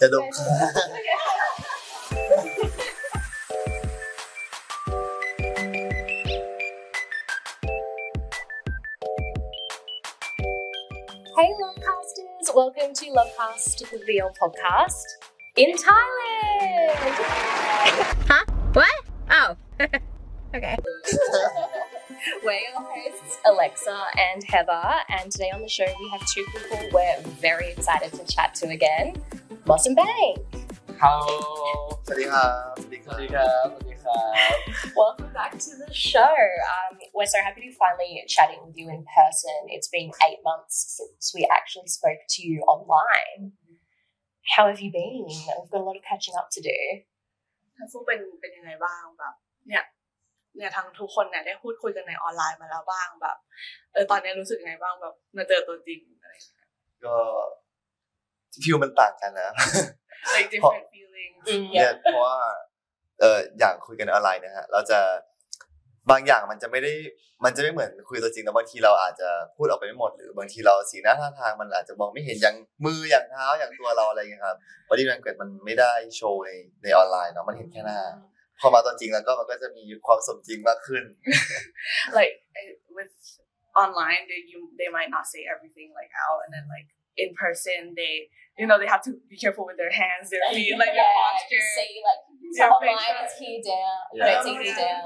Hey, Lovecasters! Welcome to Lovecast, the real podcast in Thailand. Huh? What? Oh. okay. We're your hosts, Alexa and Heather, and today on the show we have two people we're very excited to chat to again มอสซัมแบง Hello Welcome back to the show. Um, we're so happy to finally chatting with you in person. It's been eight months since we actually spoke to you online. How have you been? We've got a lot of catching up to do. ทั้งคู่เป็นเป็นยังไงบ้างแบบเนี่ยเนี่ยทั้งทุกคนเนี่ยได้พูดคุยกันในออนไลน์มาแล้วบ้างแบบเออตอนนี้รู้สึกยังไงบ้างแบบมาเจอตัวจริงอะไรก็ ฟิลมันต่างกันนะ like different feelings เนี่ยเพราะว่าเอออย่างคุยกันออนไลน์นะฮะเราจะบางอย่างมันจะไม่ได้มันจะไม่เหมือนคุยตัวจริงนะบางทีเราอาจจะพูดออกไปไม่หมด หรือบางทีเราสีหน้าท่าทางมันอาจจะมองไม่เห็นอย่างมืออย่างเท้าอย่างตัวเราอะไรอย่างเงี้ยครับ body language มันไม่ได้โชว์ในในออนไลน์เนาะมันเห็นแค่หน้าพอมาตัวจริงแล้วก็มันก็จะมีความสมจริงมากขึ้น like eh, with online they you they might not say everything like out and then like in person they you know they have to be careful with their hands their feet like their posture See, like, Yeah, online facial. it's here down, Yeah. no, it's easy down.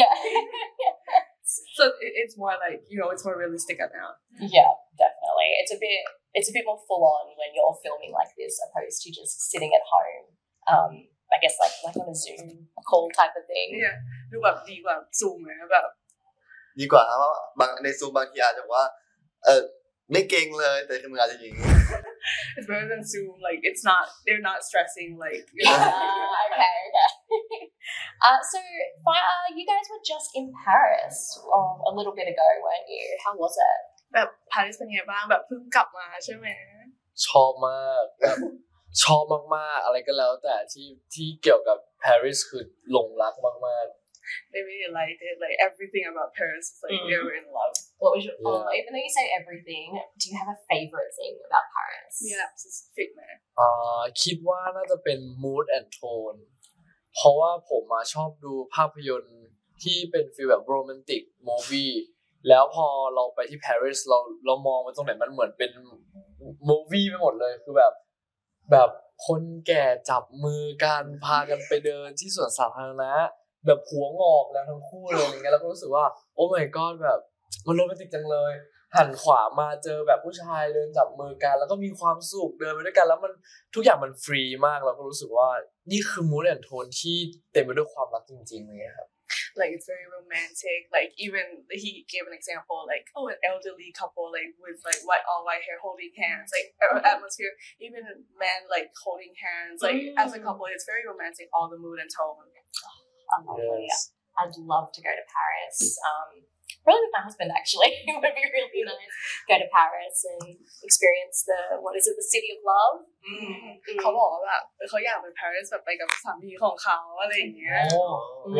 Yeah. Yeah. so it, it's more like you know it's more realistic now yeah, definitely. It's a bit it's a bit more full on when you're filming like this opposed to just sitting at home. Um, I guess like like on a Zoom call type of thing. เนี่ยดูแบบดีกว่าซูมเลยนะแบบ ดีกว่าครับเพราะว่าบางในซูมบางทีอาจจะบอกว่า เออ ไม่เก่งเลยแต่คือมืออาจจะอย่างนี้ it's better than zoom like it's not they're not stressing like you know Ah, okay, okay. uh, so, fi- uh, you guys were just in Paris um, a little bit ago, weren't you? How was it? แบบปารีสเป็นไงบ้างแบบเพิ่งกลับมาใช่ไหม ชอบมากแบบชอบมาก ๆ อะไรก็แล้ว แต่ที่ที่เกี่ยวกับปารีสคือหลงรักมาก they really liked it like everything about Paris is like Mm. they were in love What was your? Yeah. Oh, even though you say everything, do you have a favorite thing about Paris? มีแบบ specific ไหมๆอ่าคิดว่าน่าจะเป็น mood and tone เพราะว่าผมมาชอบดูภาพยนตร์ที่เป็นฟีลแบบโรแมนติกมูวี่แล้วพอเราไปที่ปารีสเราเรามองไปตรงไหนมันเหมือนเป็นมูวี่ไปหมดเลยคือแบบแบบคนแก่จับมือกันพากันไปเดินที่สวนสาธารณะ แบบหัวงอกแล้วทั้งคู่เลยอย่างเงี้ยแล้วก็รู้สึกว่า โอ้ my god แบบมันโรแมนติกจังเลย หันขวามาเจอแบบผู้ชายเดินจับมือกันแล้วก็มีความสุขเดินไปด้วยกันแล้วมันทุกอย่างมันฟรีมากเราก็รู้สึกว่านี่คือมูดแอนโทนที่เต็มไปด้วยความรักจริงๆเลยครับ like it's very romantic like even he gave an example like oh an elderly couple like with like white all white hair holding hands like uh, atmosphere even men like holding hands like as a couple it's very romantic all the mood and tone I love it. I'd love to go to Paris. Um, probably with my husband actually. it would be really nice. Go to Paris and experience the what is it, the city of love? เขาบอกว่าแบบเออเขาอยากไป Paris แบบไปกับสามีของเขาอะไรอย่างเงี้ย Oh,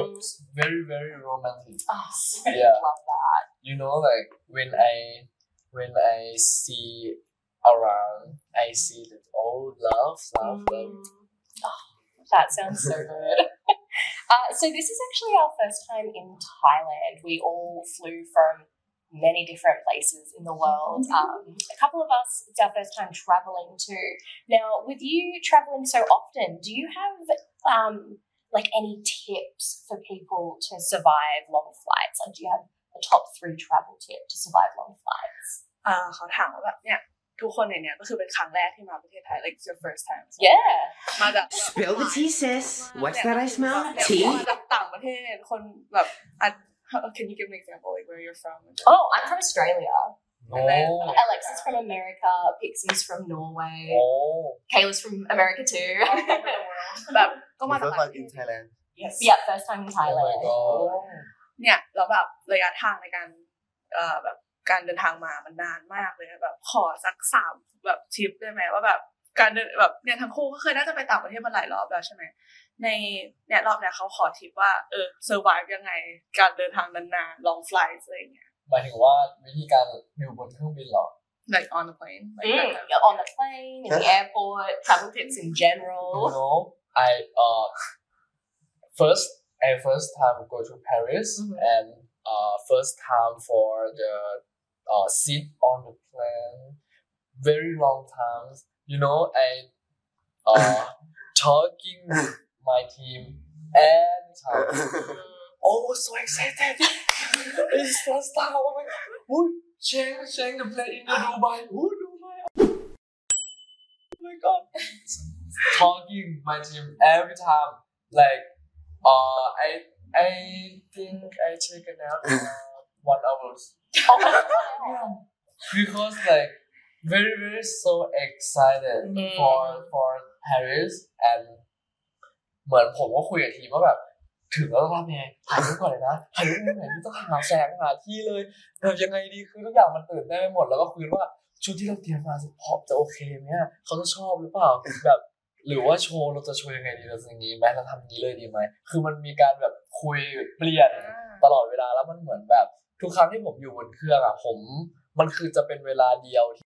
very very romantic Oh, so Yeah. love that. you know like when I when I see around I see that oh love love love That sounds so good. uh, so this is actually our first time in Thailand. We all flew from many different places in the world. Um, a couple of us, it's our first time traveling too. Now, with you traveling so often, do you have um, like any tips for people to survive long flights? Like, do you have a top three travel tip to survive long flights? อ่าเขาถามว่าแบบเนี่ย ทุกคนในเนี้ยก็คือเป็นครั้งแรกที่มาประเทศไทย like it's your first time Yeah. มาจาก Spill the tea, sis. What's that I smell? เนี่ย Tea? มาจากต่างประเทศคนแบบอะ can you give an example like where you're from Oh, I'm from Australia. And then oh Alexa's from America. Pixie's from Norway. oh Kayla's from America too. แบบก็มามีจากเฟิร์สต่างมาประเทอินศไทยแลนด์ yeah, first time in oh my Thailand. god เนี่ยแล้วแบบระยะทางในการเอ่อแบบ การเดินทางมามันนานมากเลยแบบขอสักสามแบบทริปได้ไหมว่าแบบการเดินแบบเนี่ยทั้งคู่ก็เคยน่าจะไปต่างประเทศมาหลายรอบแล้วใช่ไหมในเนี่ยรอบเนี่ยเขาขอทริปว่าเออเซอร์ไวยังไงการเดินทางนานๆ long flights อะไรอย่างเงี้ยหมายถึงว่าวิธีการอยู่บนเครื่องบินเหรอ like on the plane like Mm, that. you're on the plane, in the airport, travel tips in general. you know I uh first I first time go to Paris Mhm. and uh first time for the uh sit on the plane very long times you know and uh talking with my team and time oh so excited! It's first time oh my god. Would change change the plane in the Dubai. Would Dubai. Oh my god. Talking my team every time like uh I I think I take a nap one hours Oh my god. because like very very so excited Mm. for for Paris and เหมือนผมก็คุยกับทีมว่าแบบถึงแล้วต้องทำยังไงถ่ายรูปก่อนเลยนะถ่ายรูปยังไงที่ต้องหาแสงหาที่เลยแบบยังไงดีคือทุกอย่างมันตื่นเต้นไปหมดแล้วก็คุยกันว่าชุดที่เราเตรียมมาพอจะโอเคไหมอะเขาจะชอบหรือเปล่าแบบหรือว่าโชว์เราจะโชว์ยังไงดีเราจะอย่างนี้ไหมเราทำอย่างนี้เลยดีไหมคือมันมีการแบบคุยเปลี่ยนตลอดเวลาแล้วมันเหมือนแบบ ทุกครั้งที่ผมอยู่บนเครื่องอะผม มันคือจะเป็นเวลาเดียวที่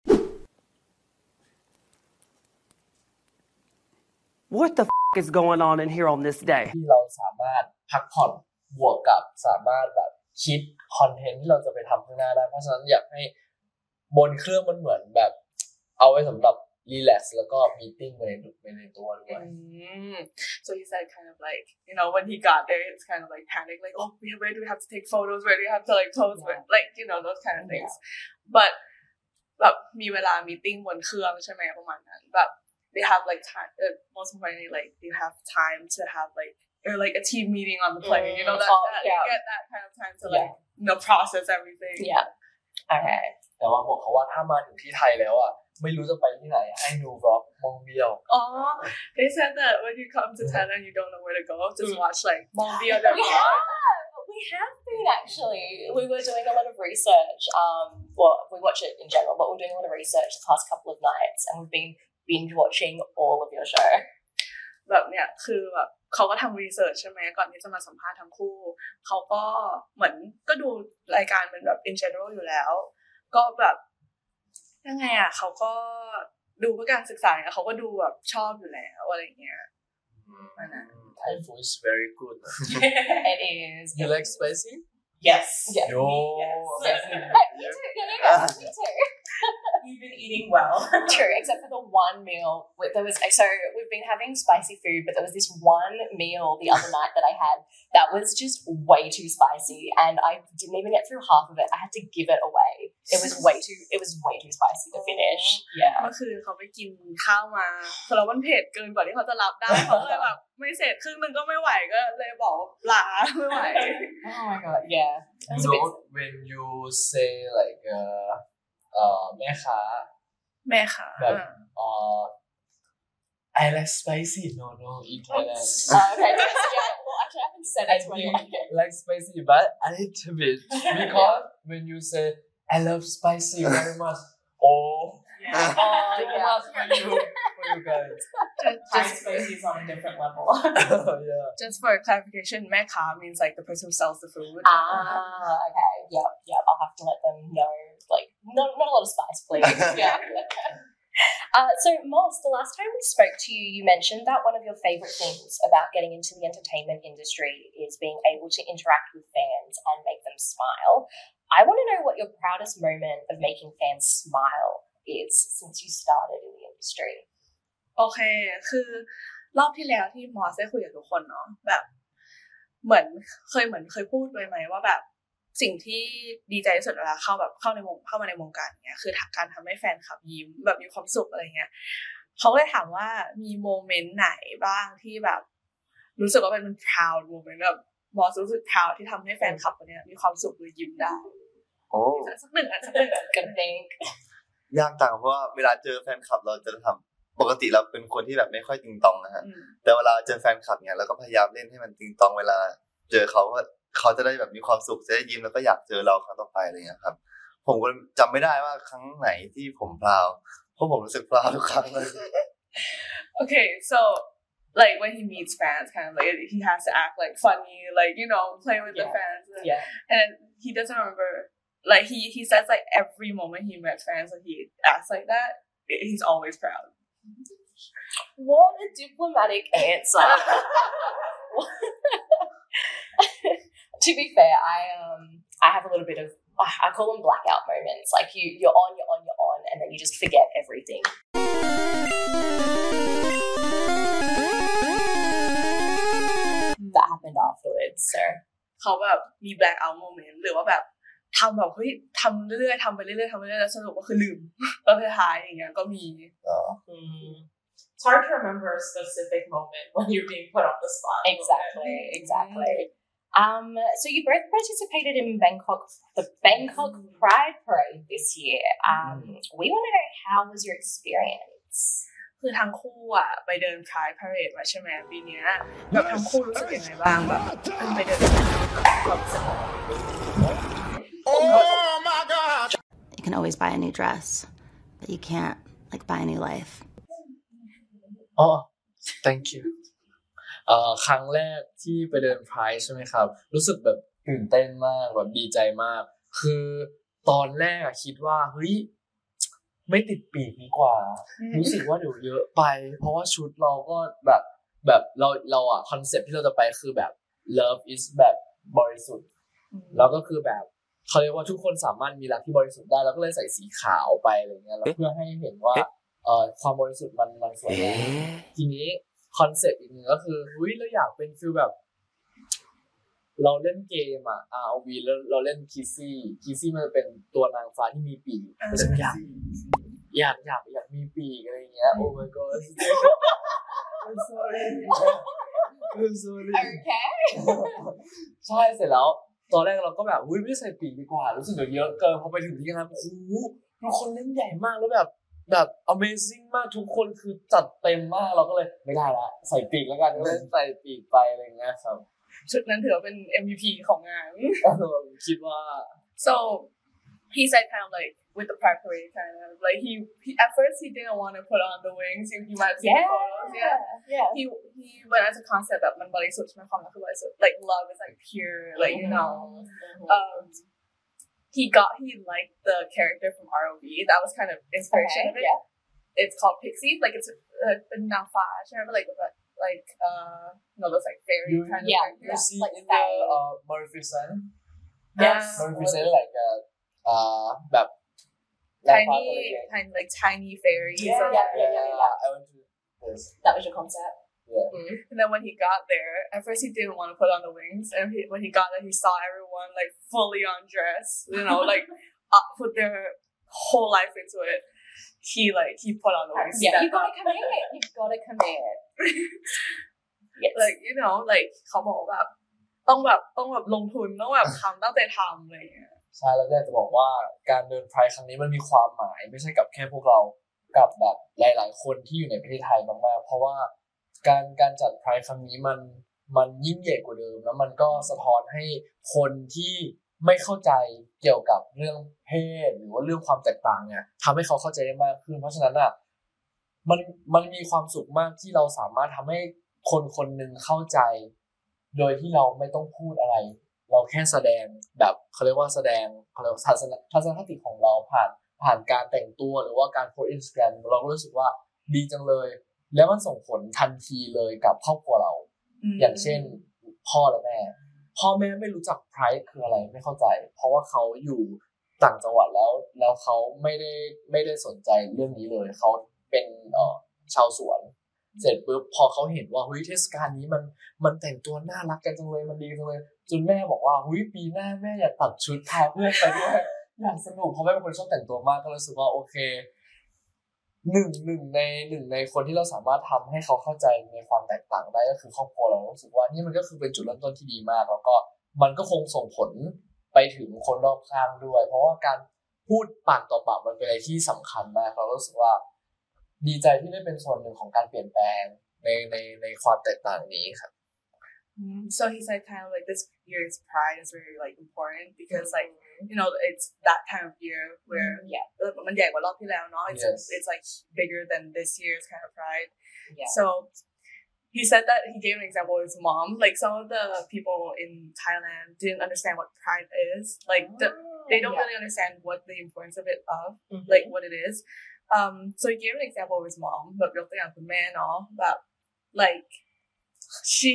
What the f- is going on in here on this day? ที่เราสามารถพักผ่อนบวกกับสามารถแบบคิดคอนเทนต์ที่เราจะไปทำข้างหน้าได้ เพราะฉะนั้นอยากให้บนเครื่องมันเหมือนแบบ เอาไว้สำหรับ รีแลกซ์แล้วก็มีติ้งไปในไปในตัวด้วย Mm. So he said kind of like, you know, when he got there, it's kind of like panic, like, oh, where where do we have to take photos? Where do we have to like pose? Where- Like, you know, those kind of things. But แบบมีเวลามีติ้งบนเครื่องใช่ไหมประมาณนั้นแบบ they have like time uh, most importantly like they have time to have like or like a team meeting on the plane you know that, Mm, oh, that yeah. you get that kind of time to like you know process everything Yeah. Okay. แต่ว่าบอกเขาว่าถ้ามาถึงที่ไทยแล้วอะ ไม่รู้จะไปที่ไหนให้ดูบล็อกมองเบี้ยว Oh, they said that when you come to Thailand, you don't know where to go. Just Mm. watch like Mongvia. We have. We have been actually. We were doing a lot of research. Um, well, we watch it in general, but we're doing a lot of research the past couple of nights, and we've been binge watching all of your show. แบบเนี่ยคือแบบเขาก็ทำรีเสิร์ชใช่ไหมก่อนที่จะมาสัมภาษณ์ทั้งคู่เขาก็เหมือนก็ดูรายการเป็นแบบ in general อยู่แล้ว ก็แบบ ยังไงอะเขาก็ดูเพื่อการศึกษาเนี่ยเขาก็ดูแบบชอบอยู่แล้วอะไรอย่างเงี้ยอันนั้น Thai food is very good it is. you like spicy Yes. Yes. Yo. Yes. Me too. Yeah, yeah, me too. You've been eating well. True, except for the one meal. where There was so we've been having spicy food, but there was this one meal the other night that I had that was just way too spicy, and I didn't even get through half of it. I had to give it away. It was way too. It was way too spicy to finish. Yeah. เมื่อคืนเขาไปกินข้าวมาคือเรามันเผ็ดเกินกว่าที่เขาจะรับได้เขาเลยแบบไม่เสร็จครึ่งหนึงก็ไม่ไหวก็เลยบอกลาไม่ไหว Oh my god. Yeah. It was you a bit. know when you say like uh uh แม่ค้า แม่ค่ะ แบบ uh I like spicy no no in Thailand Oh, okay. Yeah. Well, actually, I haven't said I it to do anyone. like spicy but a little bit because when you say I love spicy very much oh Oh, too yeah. much for you for Just, Thai just, spices on a different level. yeah just for clarification, mekha means like the person who sells the food. Ah, okay. Yep, yep. I'll have to let them know. Like, not, not a lot of spice, please. yeah. Uh, so, Moss, the last time we spoke to you, you mentioned that one of your favorite things about getting into the entertainment industry is being able to interact with fans and make them smile. I want to know what your proudest moment of making fans smile is since you started in the industry. โอเค คือรอบที่แล้วที่มอสได้คุยกับทุกคนเนาะแบบ เหมือนเคยเหมือนเคยพูดไปไหมว่าแบบสิ่งที่ดีใจที่สุดเวลาเข้าแบบเข้าในวงเข้ามาในวงการเนี้ยคือการทำให้แฟนคลับยิ้มแบบมีความสุขอะไรเงี้ยเขาก็เลยถามว่ามีโมเมนต์ไหนบ้างที่แบบ รู้สึกว่าเป็น proud moment แบบมอสรู้สึก proud ที่ทำให้แฟนคลับคนเนี้ยมีความสุขหรือยิ้มได้โอ้สักหนึ่งอะสักหนึ่ง Gonna think. ยากต่างเพราะว่าเวลาเจอแฟนคลับเราจะทำ ปกติเราเป็นคนที่แบบไม่ค่อยติงตองนะฮะอืมแต่เวลาเจอแฟนคลับเนี่ยเราก็พยายามเล่นให้มันติงตองเวลา เจอเขาว่าเขาจะได้แบบมีความสุขจะได้ยิ้มแล้วก็อยากเจอเราครั้งต่อไปอะไรเงี้ยครับ ผมก็จำไม่ได้ว่าครั้งไหนที่ผมพราวเพราะผมรู้สึกพราวทุกครั้งเลย Okay, so like when he meets fans, kind of like he has to act like funny, like you know, play with the Yeah. fans, and, Yeah. and he doesn't remember. Like he he says like every moment he met fans and he acts like that, he's always proud. What a diplomatic answer. to be fair, I um I have a little bit of I call them blackout moments. Like you you're on, you're on, you're on, and then you just forget everything. That happened afterwards. So เขาแบบมี black out moment หรือว่าแบบทำแบบเฮ้ยทำเรื่อยๆทำไปเรื่อยๆทำไปเรื่อยๆแล้วสรุปว่าคือลืม แล้วท้ายๆอย่างเงี้ยก็มี mm, It's hard to remember a specific moment when you're being put on the spot. exactly, exactly. Um, so you both participated in Bangkok, the Bangkok Pride Parade this year. Um, we want to know how was your experience? คือทั้งคู่อ่ะไปเดิน Pride Parade มาใช่ไหมปีเนี้ยแบบทั้งคู่รู้สึกยังไงบ้างแบบเพิ่งไปเดินความรู้สึกของ You can always buy a new dress, but you can't like buy a new life. อ๋อ thank you เอ่อครั้งแรกที่ไปเดิน Pride ใช่ไหมครับ รู้สึกแบบตื่นเต้นมากแบบดีใจมาก คือตอนแรกอะคิดว่าเฮ้ยไม่ติดปีกดีกว่า รู้สึกว่าเดี๋ยวเยอะไป เพราะว่าชุดเราก็แบบแบบเราเราอะคอนเซ็ปต์ที่เราจะไปคือแบบ love is แบบบริสุทธิ์ แล้วก็คือแบบเขาเรียกว่าทุกคนสามารถมีรักที่บริสุทธิ์ได้เราก็เลยใส่สีขาวไปอะไรเงี้ยแล้วเพื่อให้เห็นว่าเอ่อ ความบริสุทธิ์มันมันสวยงามทีนี้คอนเซ็ปต์อีกหนึ่งก็คือเฮ้ยเราอยากเป็น feel แบบ เราเล่นเกมอะ ROV แล้วเราเล่น Krixi Krixi มันจะเป็นตัวนางฟ้าที่มีปีกเราจะอยากอยากอยากอยากมีปีกอะไรเงี้ยโอ้ my god I'm sorry I'm sorry Okay. ใช่เสร็จแล้ว ตอนแรกเราก็แบบอุ้ยไม่ใส่ปีกดีกว่ารู้สึกเดี๋ยวเยอะเกินพอไปถึงที่งานโอ้โหทุกคนเล่นใหญ่มากแล้วแบบ แบบ amazing มากทุกคนคือจัดเต็มมากเราก็เลยไม่ได้ละใส่ปีกแล้วกันก็เลยใส่ปีกไปอะไรเงี้ยครับชุดนั้นถือว่าเป็น MVP ของงานคิดว่า so he said kind of like with the pride parade kind of like he, he at first he didn't want to put on the wings you, you might have seen Yeah, the photos yeah yeah. he he went as a concept แบบมันบริสุทธิ์ใช่ไหมความรักคือบริสุทธิ์ like love is like pure like you know um he got he liked the character from ROV that was kind of inspiration Okay, of it yeah. it's called Pixie like it's uh, a nangfa remember like but like uh no those like fairy You- kind of yeah, characters. you see like in the fae. uh, Maleficent Yes. Maleficent like a อ่าแบบ tiny, tiny, like tiny fairies. Yeah, or- yeah, yeah, yeah, yeah. I went to this That was your concept. yeah And then when he got there, at first he didn't want to put on the wings, and he, when he got there, he saw everyone like fully undressed. You know, like uh, put their whole life into it. He like he put on the wings. Yeah, Step you gotta up. commit. You've gotta commit. Yes. like you know like เขาบอกแบบต้องแบบต้องแบบลงทุนต้องแบบทำตั้งใจทำอะไรอย่างเงี้ย ใช่แล้วก็อยากจะบอกว่าการเดินไพรครั้งนี้มันมีความหมาย ไม่ใช่กับแค่พวกเรากับแบบหลาย ๆ คนที่อยู่ในประเทศไทยมากๆเพราะว่า การการจัดไพรครั้งนี้มันมันยิ่งใหญ่กว่าเดิม แล้วมันก็สะท้อนให้คนที่ไม่เข้าใจเกี่ยวกับเรื่องเพศหรือว่าเรื่องความแตกต่างเนี่ยทำให้เขาเข้าใจได้มากขึ้น เพราะฉะนั้นอะมันมันมีความสุขมากที่เราสามารถทำให้คนคนหนึ่งเข้าใจ โดยที่เราไม่ต้องพูดอะไร เราแค่แสดงแบบเขาเรียกว่าแสดงเขาเรียกว่าทัศนทัศนคติของเราผ่านผ่านการแต่งตัวหรือว่าการโพสอินสตาแกรมเราก็รู้สึกว่าดีจังเลย แล้วมันส่งผลทันทีเลยกับครอบครัวเรา อย่างเช่น พ่อและแม่ พ่อแม่ไม่รู้จักไพรส์คืออะไรไม่เข้าใจ เพราะว่าเขาอยู่ต่างจังหวัดแล้ว แล้วเขาไม่ได้ไม่ได้สนใจเรื่องนี้เลย เขาเป็นเอ่อชาวสวน เสร็จปุ๊บพอเขาเห็นว่าเฮ้ยเทศกาลนี้มันมันแต่งตัวน่ารักกันจังเลยมันดีจังเลยจนแม่บอกว่าเฮ้ยปีหน้าแม่อยากตัดชุดพาเพื่อนไปด้วยอยากสนุกเพราะแม่เป็นคนชอบแต่งตัวมากก็รู้สึกว่าโอเค หนึ่งหนึ่งในหนึ่งในคนที่เราสามารถทำให้เขาเข้าใจในความแตกต่างได้ก็คือครอบครัวเรารู้สึกว่านี่มันก็คือเป็นจุดเริ่มต้นที่ดีมาก แล้วก็มันก็คงส่งผลไปถึงคนรอบข้างด้วย เพราะว่าการพูดปากต่อปากมันเป็นอะไรที่สำคัญมาก เรารู้สึกว่า ดีใจที่ได้เป็นส่วนหนึ่งของการเปลี่ยนแปลงในในในความแตกต่างนี้ครับ Mm-hmm. So he said kind of like this year's pride is very like important because like mm-hmm. you know it's that time of year where mm-hmm, yeah when they were lucky now it's yes. it's like bigger than this year's kind of pride. Yeah. So he said that he gave an example of his mom. Like some of the people in Thailand didn't understand what pride is. Like oh, the, they oh, don't yeah. really understand what the importance of it of mm-hmm. like what it is. Um, so he gave an example of his mom, but real thing on the man all about like she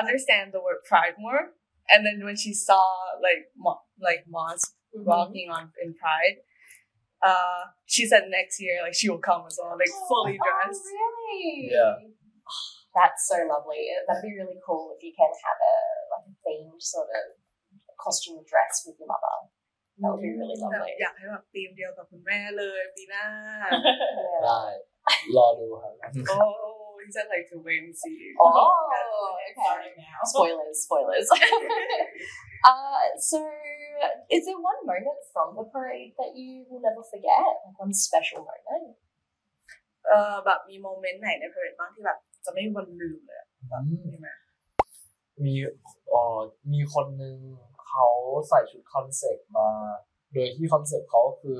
understand the word pride more and then when she saw like Mo- like Moss Mhm. walking on in pride uh she said next year like she will come as well like fully dressed Oh, really? Yeah. That's so lovely. That'd be really cool if you can have a like a themed sort of costume dress with your mother. That would be really แบบ lovely. อยากให้แบบธีมเดียวกับคุณแม่เลยปีหน้า Yeah. ได้ รอดูครับ oh he said like to wait and see Oh, okay. Spoilers, spoilers. uh, so, is there one moment from the parade that you will never forget? Like one special moment? เออแบบมีโมเมนต์ไหนในเพลงบ้างที่แบบจะไม่มีวันลืมเลยอะแบบมีไหมมีเอ่อมีคนหนึ่งเขาใส่ชุดคอนเซ็ปต์มา โดยที่คอนเซ็ปต์เขาก็คือ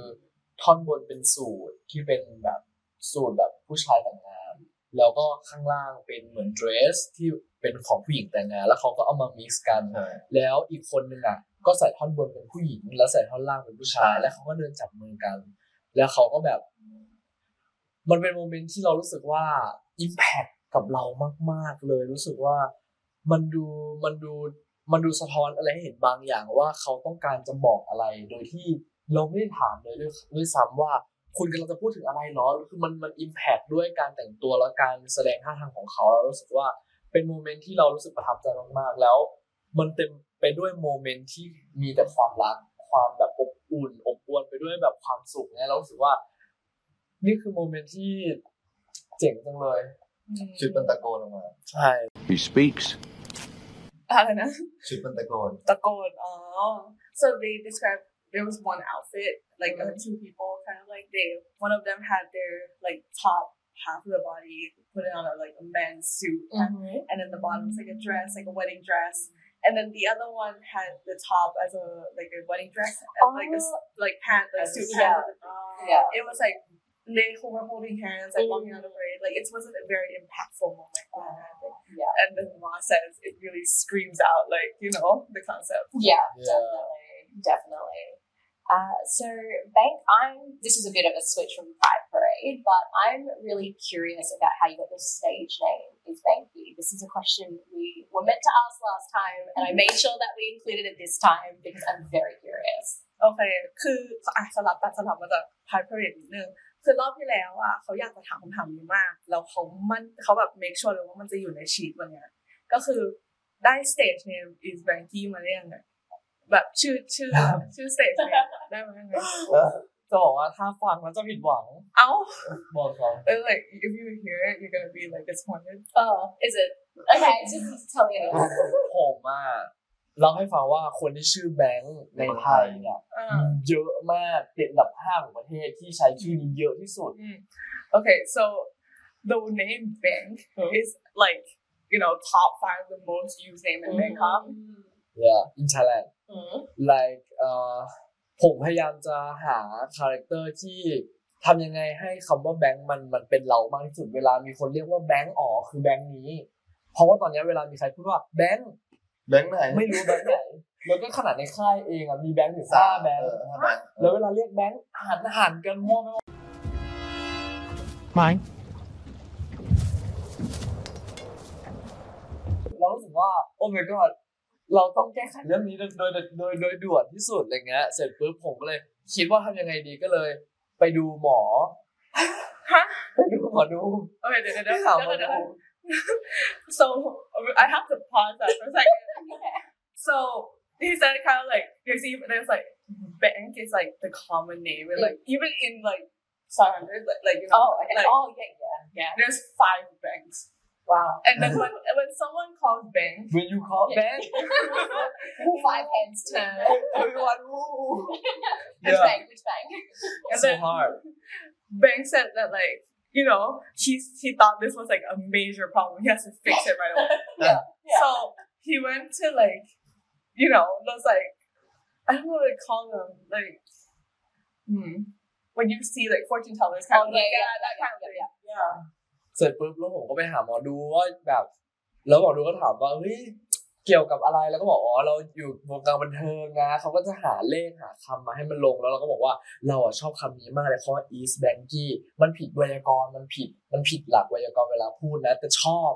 ท่อนบนเป็นสูทที่เป็นแบบสูทแบบผู้ชายแต่งงาน แล้วก็ข้างล่างเป็นเหมือนเดรสที่เป็นของผู้หญิงแต่งงาน แล้วเขาก็เอามา mix กัน แล้วอีกคนหนึ่งอะ ก็ใส่ท่อนบนเป็นผู้หญิง แล้วใส่ท่อนล่างเป็นผู้ชาย แล้วเขาก็เดินจับมือกัน แล้วเขาก็แบบ มันเป็นโมเมนต์ที่เรารู้สึกว่า impact กับเรามาก ๆ เลยรู้สึกว่ามันดูมันดูมันดูสะท้อนอะไรให้เห็นบางอย่างว่าเขาต้องการจะบอกอะไร โดยที่เราไม่ได้ถามเลยด้วยด้วยซ้ำว่า คุณกำลังจะพูดถึงอะไรเหรอคือมันมัน impact ด้วยการแต่งตัวและการแสดงท่าทางของเขาเรารู้สึกว่าเป็นโมเมนต์ที่เรารู้สึกประทับใจมากๆแล้ว มันเต็มไปด้วยโมเมนต์ที่มีแต่ความรักความแบบอบอุ่นอบอวลไปด้วยแบบความสุขเนี่ยเรารู้สึกว่า นี่คือโมเมนต์ที่เจ๋งจังเลยชุดมันตะโกนออกมาใช่ He speaks. อะไรนะชุดมันตะโกนตะโกนอ๋อ so they described there was one outfit like uh, two people kind of like they one of them had their like top half of the body put it on a like a men's suit Mhm. and then the bottom was like a dress like a wedding dress and then the other one had the top as a like a wedding dress and like a like pant like suit Oh. Yeah. pants Yeah. it was like they were holding hands like walking on the parade like it wasn't a very impactful moment I think. Yeah. and then Ma says it really screams out like you know the concept Yeah, Yeah. definitely, definitely. Uh, so, Bank, I'm. This is a bit of a switch from Pride Parade, but I'm really curious about how you got your stage name. Is Banky? This is a question we were meant to ask last time, and I made sure that we included it this time because I'm very curious. โอเค คืออ่ะสลับตัดสลับมาจากพายพาร์นิดนึง คือรอบที่แล้วอ่ะเขาอยากจะถามคำถามนี้มาก แล้วเขามันเขาแบบ make sure เลยว่ามันจะอยู่ในชีตวันเนี้ยก็คือได้ stage name is Banky มาได้ยังไง แบบชื่อชื่อชื่อ stage name ได้มายังไงจะบอกว่าถ้าฟังแล้วจะผิดหวัง เอ้าบอกเขา And like if you hear it you're gonna be like disappointed Oh, is it? Okay, just tell me anyway. ผมอะเล่าให้ฟังว่าคนที่ชื่อแบงค์ในไทยเนี่ยอ่าเยอะมากติดอันดับห้าของประเทศที่ใช้ชื่อนี้เยอะที่สุด Mm. Okay, so the name Bank is like you know top five of the most used name in Bangkok. yeah in Thailand Mm. Like เอ่อผมพยายามจะหาคาแรคเตอร์ที่ทำยังไงให้คำว่าแบงค์มันมันเป็นเรามากที่สุดเวลามีคนเรียกว่าแบงค์อ๋อคือแบงค์นี้ เพราะว่าตอนนี้เวลามีใครพูดว่าแบงค์แบงค์ไหนไม่รู้แบงค์ไหนแล้วก็ขนาดในค่ายเองอะมีแบงค์ถึงห้าแบงค์แล้วเวลาเรียกแบงค์หันหันกันมั่วไม่ว่า Mine. เรารู้สึกว่าโอ้ my god เราต้องแก้ไขเรื่องนี้โดยโดยโดยโดยโดยด่วนที่สุดอะไรเงี้ยเสร็จปุ๊บผมก็เลย คิดว่าทำยังไงดีก็เลย ไปดูหมอฮะไปดูหมอดู Okay, no, no, ไป no, หา no, หมอ no, ดู no. So I have to pause that for a second. So he said kind of like there's even there's like bank is like the common name and like even in like Southern there's like, like you know Oh, okay. like, oh, yeah, yeah, yeah. there's five banks. Wow. And then when when someone calls bank, when you call bank Five heads turn. everyone woo Which Yeah. bank? Which bank? and so then hard Bank said that like you know he he thought this was like a major problem. He has to fix it right away. Yeah, yeah. So he went to like you know those like I don't know what to call them like hmm, when you see like fortune tellers kind Oh, of yeah, like yeah, yeah, that yeah, kind of yeah, thing. Yeah. เส ร็จปุ๊บแล้วผมก็ไปหาหมอดูว่าแบบ แล้วหมอดูก็ถามว่าเฮ้ยเกี่ยวกับอะไรแล้วก็บอกอ๋อเราอยู่วงการบันเทิงนะเขาก็จะหาเลขหาคำมาให้มันลงแล้วเราก็บอกว่าเราอะชอบคำนี้มากเลยเพราะว่า East Banky มันผิดไวยากรณ์มันผิดมันผิดหลักไวยากรณ์เวลาพูดนะ แต่ชอบ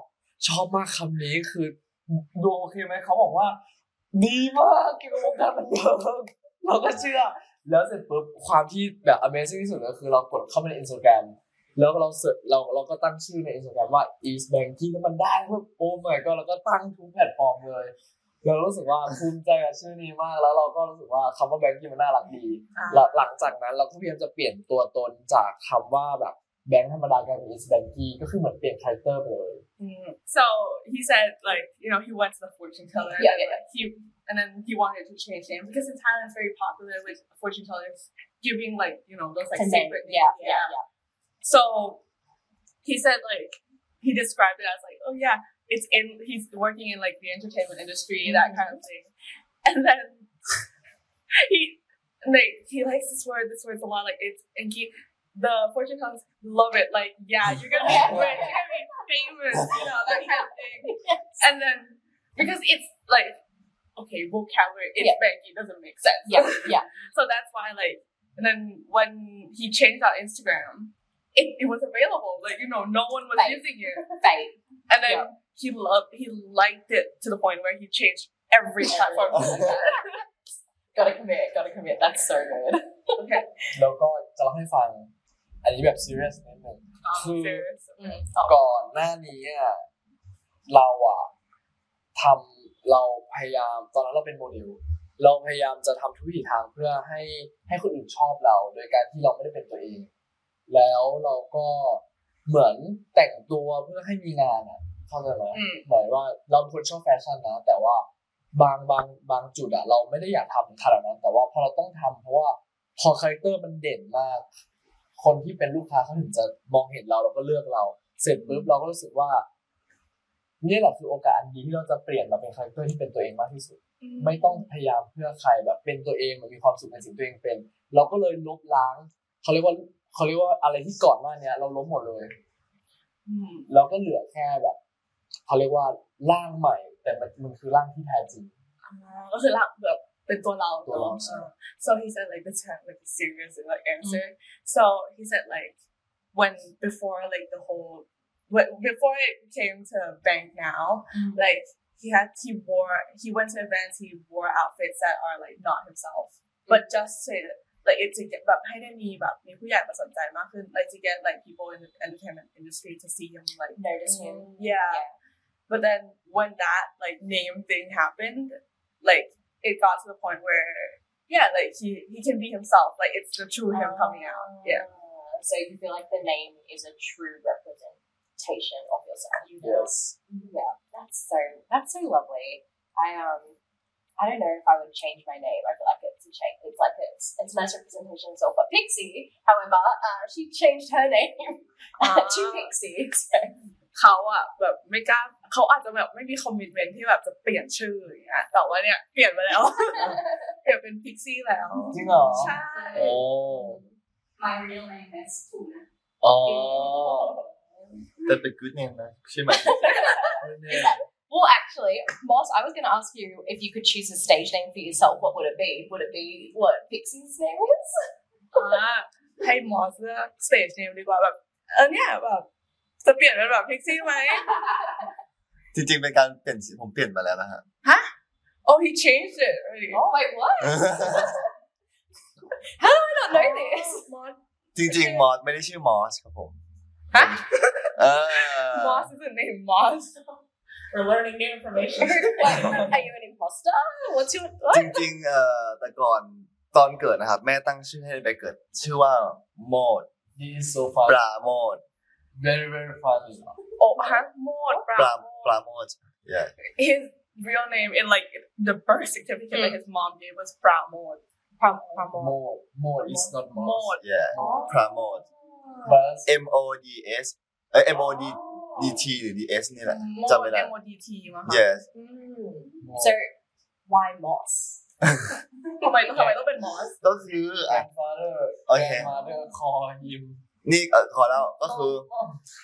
ชอบมากคำนี้คือดูโอเคไหมเขาบอกว่า ดีมากเกี่ยวกับวงการบันเทิงเราก็เชื่อ แล้วเสร็จปุ๊บความที่แบบ Amazing ที่สุดก็คือเรากดเข้าไปใน Instagram แล้วเราเสิร์ชเราเราก็ตั้งชื่อใน Instagram ว่า It's Banky แล้วมันได้แบบโอ้ my god แล้วก็ตั้งทุกแพลตฟอร์มเลยเรารู้สึกว่าภูมิใจกับชื่อนี้มาก แล้วเราก็รู้สึกว่าคำว่า Banky มันน่ารักดีหลังหลังจากนั้นเราก็พยายามจะเปลี่ยนตัวตนจากคำว่าแบบแบงค์ธรรมดากลายเป็น It's Banky ก็คือเหมือนเปลี่ยนคาแรคเตอร์ไปเลย Mm. So he said like you know he went to the fortune teller Yeah, and yeah, like, he and then he wanted to change name because in Thailand it's very popular with fortune tellers giving like you know those like To name. secret Yeah, names. yeah, yeah. So he said like he described it as like oh yeah it's in he's working in like the entertainment industry that mm-hmm. kind of thing. And then he like he likes this word this word's a lot like it's and he the fortune tellers love it like yeah you're gonna be rich you're gonna be famous you know that kind of thing. And then because it's like okay vocabulary it's Yeah. banky doesn't make sense. Yeah, yeah. so that's why like and then when he changed our Instagram it, it was available like you know no one was Fake. using it Fake. and then Yeah. he loved he liked it to the point where he changed every platform Gotta commit. Gotta commit. That's so good. okay แล้วก็จะเล่าให้ฟัง อันนี้แบบ serious นิดนึง I'm Hmm. serious Mm. ก่อนหน้านี้อะเราอะทำเราพยายามตอนนั้นเราเป็นโมเดลเราพยายามจะทำทุกวิถีทางเพื่อให้ให้คนอื่นชอบเรา โดยการที่เราไม่ได้เป็นตัวเอง แล้วเราก็เหมือนแต่งตัวเพื่อให้มีงานอะเข้าใจไหมอืมหมายว่าเราเป็นคนชอบแฟชั่นนะ แต่ว่าบางบางบางจุดอะเราไม่ได้อยากทำขนาดนั้น แต่ว่าพอเราต้องทำเพราะว่าพอคาแรคเตอร์มันเด่นมาก คนที่เป็นลูกค้าเขาถึงจะมองเห็นเราแล้วก็เลือกเรา เสร็จปุ๊บเราก็รู้สึกว่านี่แหละคือโอกาสอันดีที่เราจะเปลี่ยนมาเป็นคาแรคเตอร์ที่เป็นตัวเองมากที่สุด ไม่ต้องพยายามเพื่อใครแบบเป็นตัวเองมันมีความสุขในสิ่งที่ตัวเองเป็น เราก็เลยลบล้างเขาเรียกว่า เขาเรียกว่าอะไรที่ก่อนหน้าเนี้ย เราลบหมดเลย Mm. เราก็เหลือแค่แบบเขาเรียกว่าร่างใหม่ แต่มันมันคือร่างที่แท้จริงก็คือร่างแบบเป็นตัวเราตัวเราเนอะ so he said like this kind of like serious like answer so he said like when before like the whole when, before it came to bank now like he had he wore he went to events he wore outfits that are like not himself but just to like it to get แบบให้ได้มีแบบมีผู้ใหญ่มาสนใจมากขึ้น like to get like people in the entertainment industry to see him like Notice him. yeah. But then when that like name thing happened, like it got to the point where yeah, like he he can be himself. Like it's the true him coming out. Yeah. Uh, So you feel like the name is a true representation of yourself. Yes. Yeah, that's so that's so lovely. I um I don't know if I would change my name. I feel like it's a change. It's like it's it's a nice representation of myself. But Pixie, however, uh, she changed her name to Ah. Pixie. So เขาอะแบบไม่กล้าเขาอาจจะแบบไม่มีคอมมิชเมนที่แบบจะเปลี่ยนชื่ออย่างเงี้ยแต่ว่าเนี่ยเปลี่ยนไปแล้ว เปลี่ยนเป็นพิกซี่แล้ว จริงเหรอ ใช่ โอ้ My real name is Tuna. อ๋อ แต่เป็น good name นะใช่ไหม Well, actually, Moss, I was going to ask you if you could choose a stage name for yourself. What would it be? Would it be what Pixie's name is? อ่าให้มอสเลือก stage name ดีกว่าแบบเออเนี่ยแบบจะเปลี่ยนเป็นแบบพิกซี่ไหม จริงๆเป็นการเปลี่ยนชื่อผมเปลี่ยนมาแล้วนะฮะ Oh he changed it already Oh, wait, what? How do I not know this? มอส จริงๆมอสไม่ได้ชื่อมอสครับผม ฮะ เออ มอส is the name Moss We're learning new information. Wait, are you an imposter? What's your จ what? ริงๆเอ่อแต่ก่อนตอนเกิดนะครับ แม่ตั้งชื่อให้ไปเกิด ชื่อว่าโมด He is so fun ปราโมด very very funny โอ้ฮะโมดป ป รา รา โม ปราโมด yeah his real name in like the birth certificate that his mom gave was Pramod. Pram Pramod. more more is not more Mod. yeah ปราโมด but M O D S เอ้ย M O D D T หรือ D S นี่แหละจำไม่ Mod ได้ M O D T มั้งคะ yes Mm. So, why Moss? ทำไมต้องทำไมต้องเป็นมอสก็คืออะ grandfather โอเค grandmother call him นี่เออขอแล้วก็คือ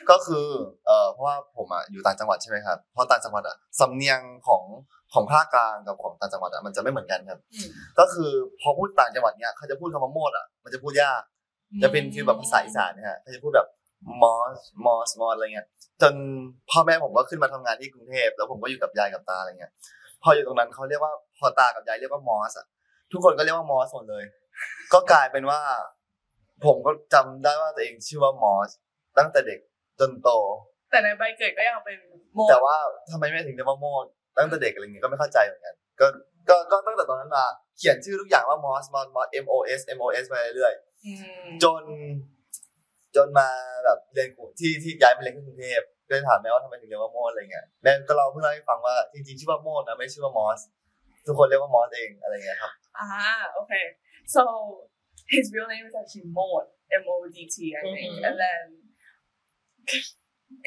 ก็คือเอ่อเพราะว่าผมอะอยู่ต่างจังหวัดใช่ไหมครับเพราะต่างจังหวัดอะสำเนียงของของภาคกลางกับของต่างจังหวัดอะมันจะไม่เหมือนกันครับอืมก็คือพอพูดต่างจังหวัดเนี้ยเขาจะพูดคำว่าโมดอะมันจะพูดยาก จะเป็นฟีลแบบภาษาอีสานนะฮะเขาจะพูดแบบ มอสมอสมอสอะไรเงี้ยจนพ่อแม่ผมก็ขึ้นมาทำงานที่กรุงเทพแล้วผมก็อยู่กับยายกับตาอะไรเงี้ยพออยู่ตรงนั้นเขาเรียกว่าพอตากับยายเรียกว่ามอสอะทุกคนก็เรียกว่ามอสหมดเลย ก็กลายเป็นว่า ผมก็จำได้ว่าตัวเองชื่อว่ามอสตั้งแต่เด็กจนโต แต่ในใบเกิดก็ยังเป็นโมดแต่ว่าทำไมแม่ถึงเรียกว่าโมดตั้งแต่เด็กอะไรเงี้ยก็ไม่เข้าใจเหมือนกันก็ก็ก็ตั้งแต่ตอนนั้นมาเขียนชื่อทุกอย่างว่ามอสมอสมอส M O S M O S มาเรื่อยๆอืมจน จนมาแบบเรียนกรุที่ที่ย้ายมาเรียนที่กรุงเทพก็เลยถามแม่ว่าทำไมถึงเรียกว่าโมดอะไรเงี้ยแม่ก็เราเพิ่งเล่าให้ฟังว่าจริงๆชื่อว่าโมดนะไม่ชื่อว่ามอสทุกคนเรียกว่ามอสเองอะไรเงี้ยครับ Ah, okay. So his real name is actually Mod, M O D T, I think, Mhm. and then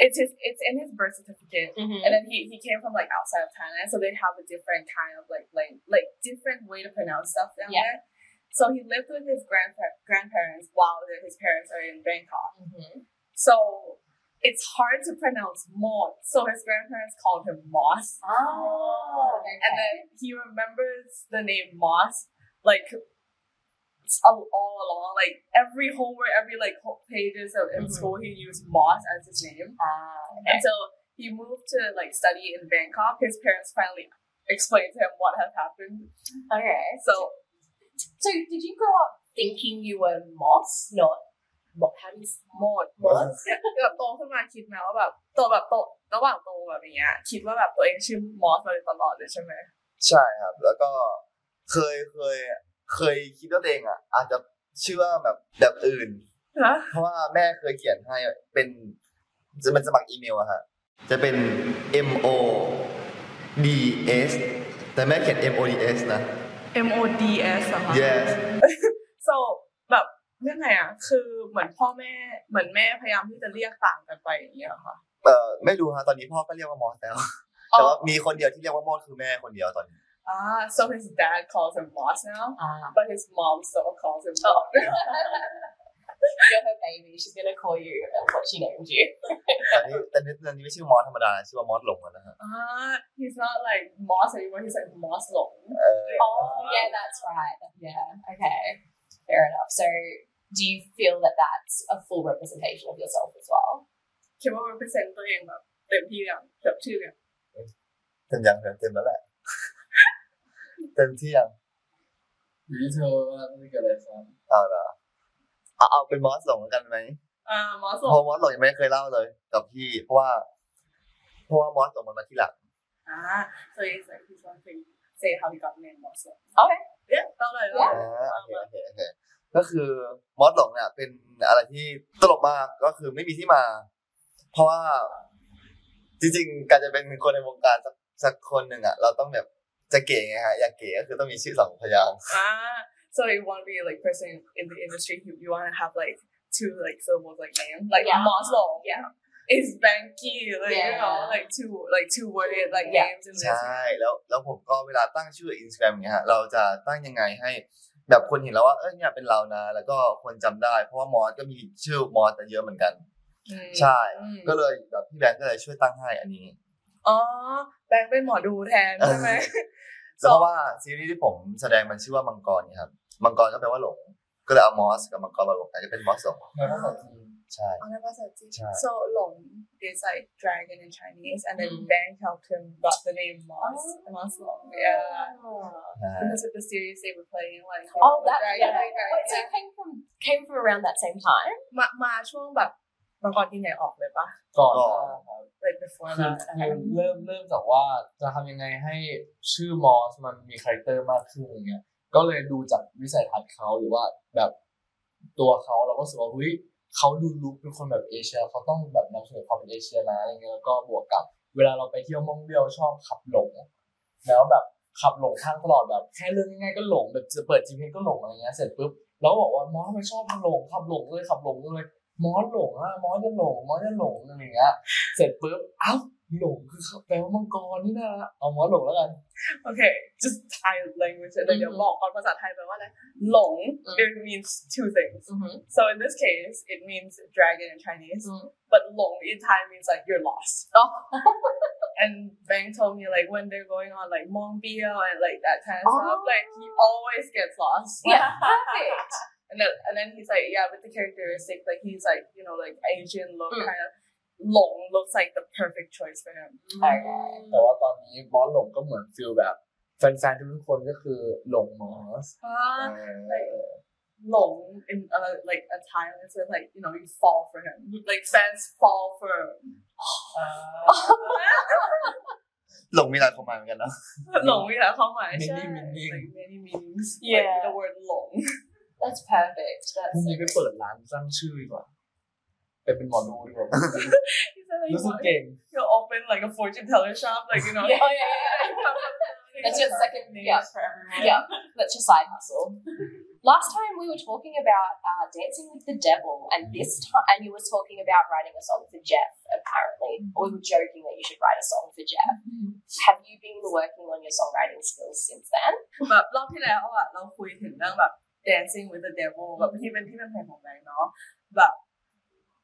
it's his it's in his birth certificate, Mhm. and then he, he came from like outside of Thailand, so they have a different kind of like like like different way to pronounce stuff down Yeah. there. So he lived with his grandpa- grandparents while his parents are in Bangkok. Mhm. So it's hard to pronounce Mod. So his grandparents called him Moss. Oh, And then he remembers the name Moss, like all, all along, like every homework, every like pages of in Mhm. school, he used Moss as his name. Ah, okay. Until he moved to like study in Bangkok, his parents finally explained to him what had happened. Okay. So So, did you grow up thinking you were Moss, not what? How do you s- หมด Moss? แบบโตขึ้นมาคิดไหมว่าแบบโตแบบโตระหว่างโตแบบอย่างเงี้ยคิดว่าแบบตัวเองชื่อมอสมาโดยตลอดเลยใช่ไหมใช่ครับ แล้วก็เคยเคยเคยคิดว่าตัวเองอะ อาจจะชื่อว่าแบบแบบอื่นฮะเพราะว่าแม่เคยเขียนให้เป็นจะเป็นสมัครอีเมลอะฮะจะเป็น M O D S แต่แม่เขียน M O D S นะ M O D S อะค่ะ yes so แบบเรื่องไงอะคือเหมือนพ่อแม่เหมือนแม่พยายามที่จะเรียกต่างกันไปอย่างเงี้ยค่ะเออไม่รู้ฮะตอนนี้พ่อก็เรียกว่ามอสแล้วแต่ว่ามีคนเดียวที่เรียกว่าโมดคือแม่คนเดียวตอนนี้ Ah, so his dad calls him boss now, Ah. but his mom still calls him Oh. boss. You're her baby. She's gonna call you uh, what she named you. แต่นี่แต่นี่ตอนนี้ไม่ชื่อมอสธรรมดาชื่อว่ามอสหลงแล้วนะฮะ ah, he's not like Moss anymore. He's like Moss Long. เออ Oh, yeah, that's right. Yeah. Okay. Fair enough. So, do you feel that that's a full representation of yourself as well? คิดว่า represent ตัวเองแบบเต็มที่อย่างแบบชื่อเนี่ย เต็มยังเต็มเต็มแล้วแหละ เต็มที่ยัง อยู่ที่เธอว่าไม่เกิดอะไรครับ เอาเหรอ เอาเอาเป็นมอสหลงแล้วกันไหมอ่ามอสเพราะมอสหลงยังไม่เคยเล่าเลยกับพี่ เพราะว่า เพราะว่ามอสหลงมันมาที่หลังอ่า so he's like he's going to say how he got the name Moss Long. Okay. Yeah, เล่าเลยอ่าเล่าโอเคโอเคโอเคก็คือมอสหลงเนี่ยเป็นอะไรที่ตลกมากก็คือไม่มีที่มา เพราะว่าจริงๆ การจะเป็นคนในวงการสักสักคนหนึ่งอะ เราต้องแบบจะเก๋ไงฮะอยากเก๋ก็คือต้องมีชื่อสองพยางค์ Ah, so you want to be like person in the industry, you, you want to have like two like syllables like name, like Yeah. Moss Long. Yeah. Is Banky, like you know, Yeah. like two like two worded like Yeah. names in ใช่ this. แล้วแล้วผมก็เวลาตั้งชื่ออินสตาแกรมเนี่ยฮะเราจะตั้งยังไงให้แบบคนเห็นแล้วว่าเออเนี่ยเป็นเรานะ แล้วก็คนจำได้ เพราะว่ามอสก็มีชื่อมอสเยอะเหมือนกัน ใช่ ก็เลยแบบพี่แบงค์ก็เลยช่วยตั้งให้อันนี้ อ๋อ แบงค์เป็นหมอดูแทนใช่ไหมเพราะว่าซีรีส์ที่ผมแสดงมันชื่อว่ามังกรเนี่ยครับ มังกรก็แปลว่าหลง ก็เลยเอามอสกับมังกรมารวมกันก็เป็นมอสหลงในภาษาจีนใช่ Oh, that was a teacher. Right. So Long is like dragon in Chinese, and then Bank helped him got the name Moss. Moss Long. Yeah. Because of the series they were playing, like Oh, the that dragon. yeah. like, Wait, so it came from came from around that same time. มามาช่วงแบบมังกรที่ไหนออกเลยปะก่อนหน้าครับ like before คือ that คือเริ่มเริ่มจากว่าจะทำยังไงให้ชื่อมอสมันมีคาแรคเตอร์มากขึ้นอย่างเงี้ย ก็เลยดูจากวิสัยทัศน์เขาหรือว่าแบบตัวเขาเราก็รู้สึกว่าเฮ้ยเขาดูลุคเป็นคนแบบเอเชียเขาต้องแบบนำเสนอความเป็นเอเชียนะอะไรเงี้ยแล้วก็บวกกับ เวลาเราไปเที่ยวมองเดียวชอบขับหลง แล้วแบบขับหลงทางตลอดแบบแค่เรื่องง่ายๆก็หลงแบบจะเปิด GPS ก็หลงอะไรเงี้ยเสร็จปุ๊บเราก็บอกว่ามอสทำไมชอบหลงขับหลงเลยขับหลงเลยมอสหลงอะมอสจะหลงมอสจะหลงอะไรเงี้ยเสร็จปุ๊บเอ้า หลงคือแปลว่ามังกรนี่นะเอามอสหลงแล้วกัน Okay, just Thai language. And then เดี๋ยวบอกก่อนภาษาไทยแปลว่าอะไรหลง it means two things. So in this case, it means dragon in Chinese, but หลง in Thai means like you're lost. and Bang told me like when they're going on like Mong Bio and like that kind of stuff, like he always gets lost. Yeah, perfect. And then and then he's like, yeah, with the characteristic, like he's like you know like Asian look Mm. kind of. Long looks like the perfect choice for him. แต่ว่าตอนนี้มอสหลงก็เหมือนฟิลแบบแฟนๆทุกคนก็คือหลงมอส Ah, like long in uh, like a Thailand, so like you know you fall for him. Like fans fall for him. หลงมีหลายความหมายเหมือนกันเนาะ long มีหลายความหมาย Many ใช่ meaning like many meanings Yeah. like the word long That's perfect. พรุ่ง That's นี้ไปเปิดร้านสร้างชื่อดีกว่า ไปเป็นหมอดูดีกว่า He said like รู้สึก you เก่ง will open like a fortune teller shop like you know Yeah. Oh, yeah, yeah, yeah. That's your second yeah. for everyone Yeah, that's your side hustle. Last time we were talking about uh, dancing with the devil, and this time, and you were talking about writing a song for Jeff. Apparently, or we were joking that you should write a song for Jeff. Have you been working on your songwriting skills since then? แบบรอบที่แล้วอ่ะเราคุยถึงเรื่องแบบ dancing with the devil แบบที่เป็นที่เป็นเพลงของแบงค์เนาะแบบ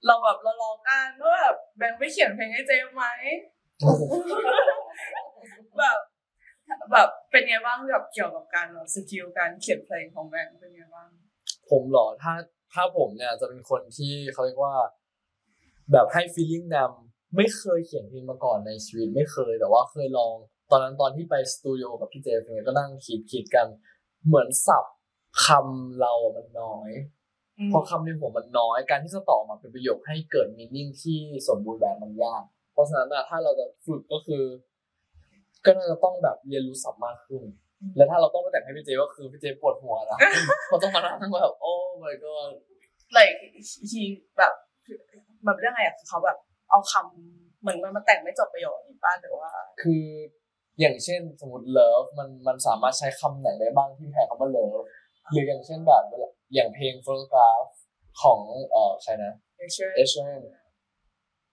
เราแบบเราลองกันว่าแบบแบงค์ไปเขียนเพลงให้เจมส์ไหมแบบแบบเป็นไงบ้างแบบเกี่ยวกับการแบบสกิลการเขียนเพลงของแบงค์เป็นไงบ้าง ผมเหรอถ้าถ้าผมเนี่ยจะเป็นคนที่เขาเรียกว่า แบบให้ feeling นำไม่เคยเขียนเพลงมาก่อนในชีวิตไม่เคย แต่ว่าเคยลอง ตอนนั้นตอนที่ไปสตูดิโอกับพี่เจฟเนี่ยก็นั่งคิดคิดกัน เหมือนสับคำเราอะมันน้อยอืม พอคำในหัวมันน้อยการที่จะต่อมาเป็นประโยคให้เกิดมีนิ่งที่สมบูรณ์แบบมันยาก เพราะฉะนั้นอะถ้าเราจะฝึกก็คือ ก็น่าจะต้องแบบเรียนรู้ศัพท์มากขึ้น และถ้าเราต้องไปแต่งให้พี่เจก็คือพี่เจปวดหัวนะเพราะต้องมานั่งแบบโอ้ my god like he แบบแบบเรื่องไงอะคือเขาแบบเอาคำเหมือนมันมาแต่งไม่จบประโยคนี้ป้าหรือว่า คืออย่างเช่นสมมติ love มันมันสามารถใช้คำไหนได้บ้างที่แทนคำว่า love หรืออย่างเช่นแบบเวลา อย่างเพลง photograph ของเอ่อใครนะเอเชียเอชแน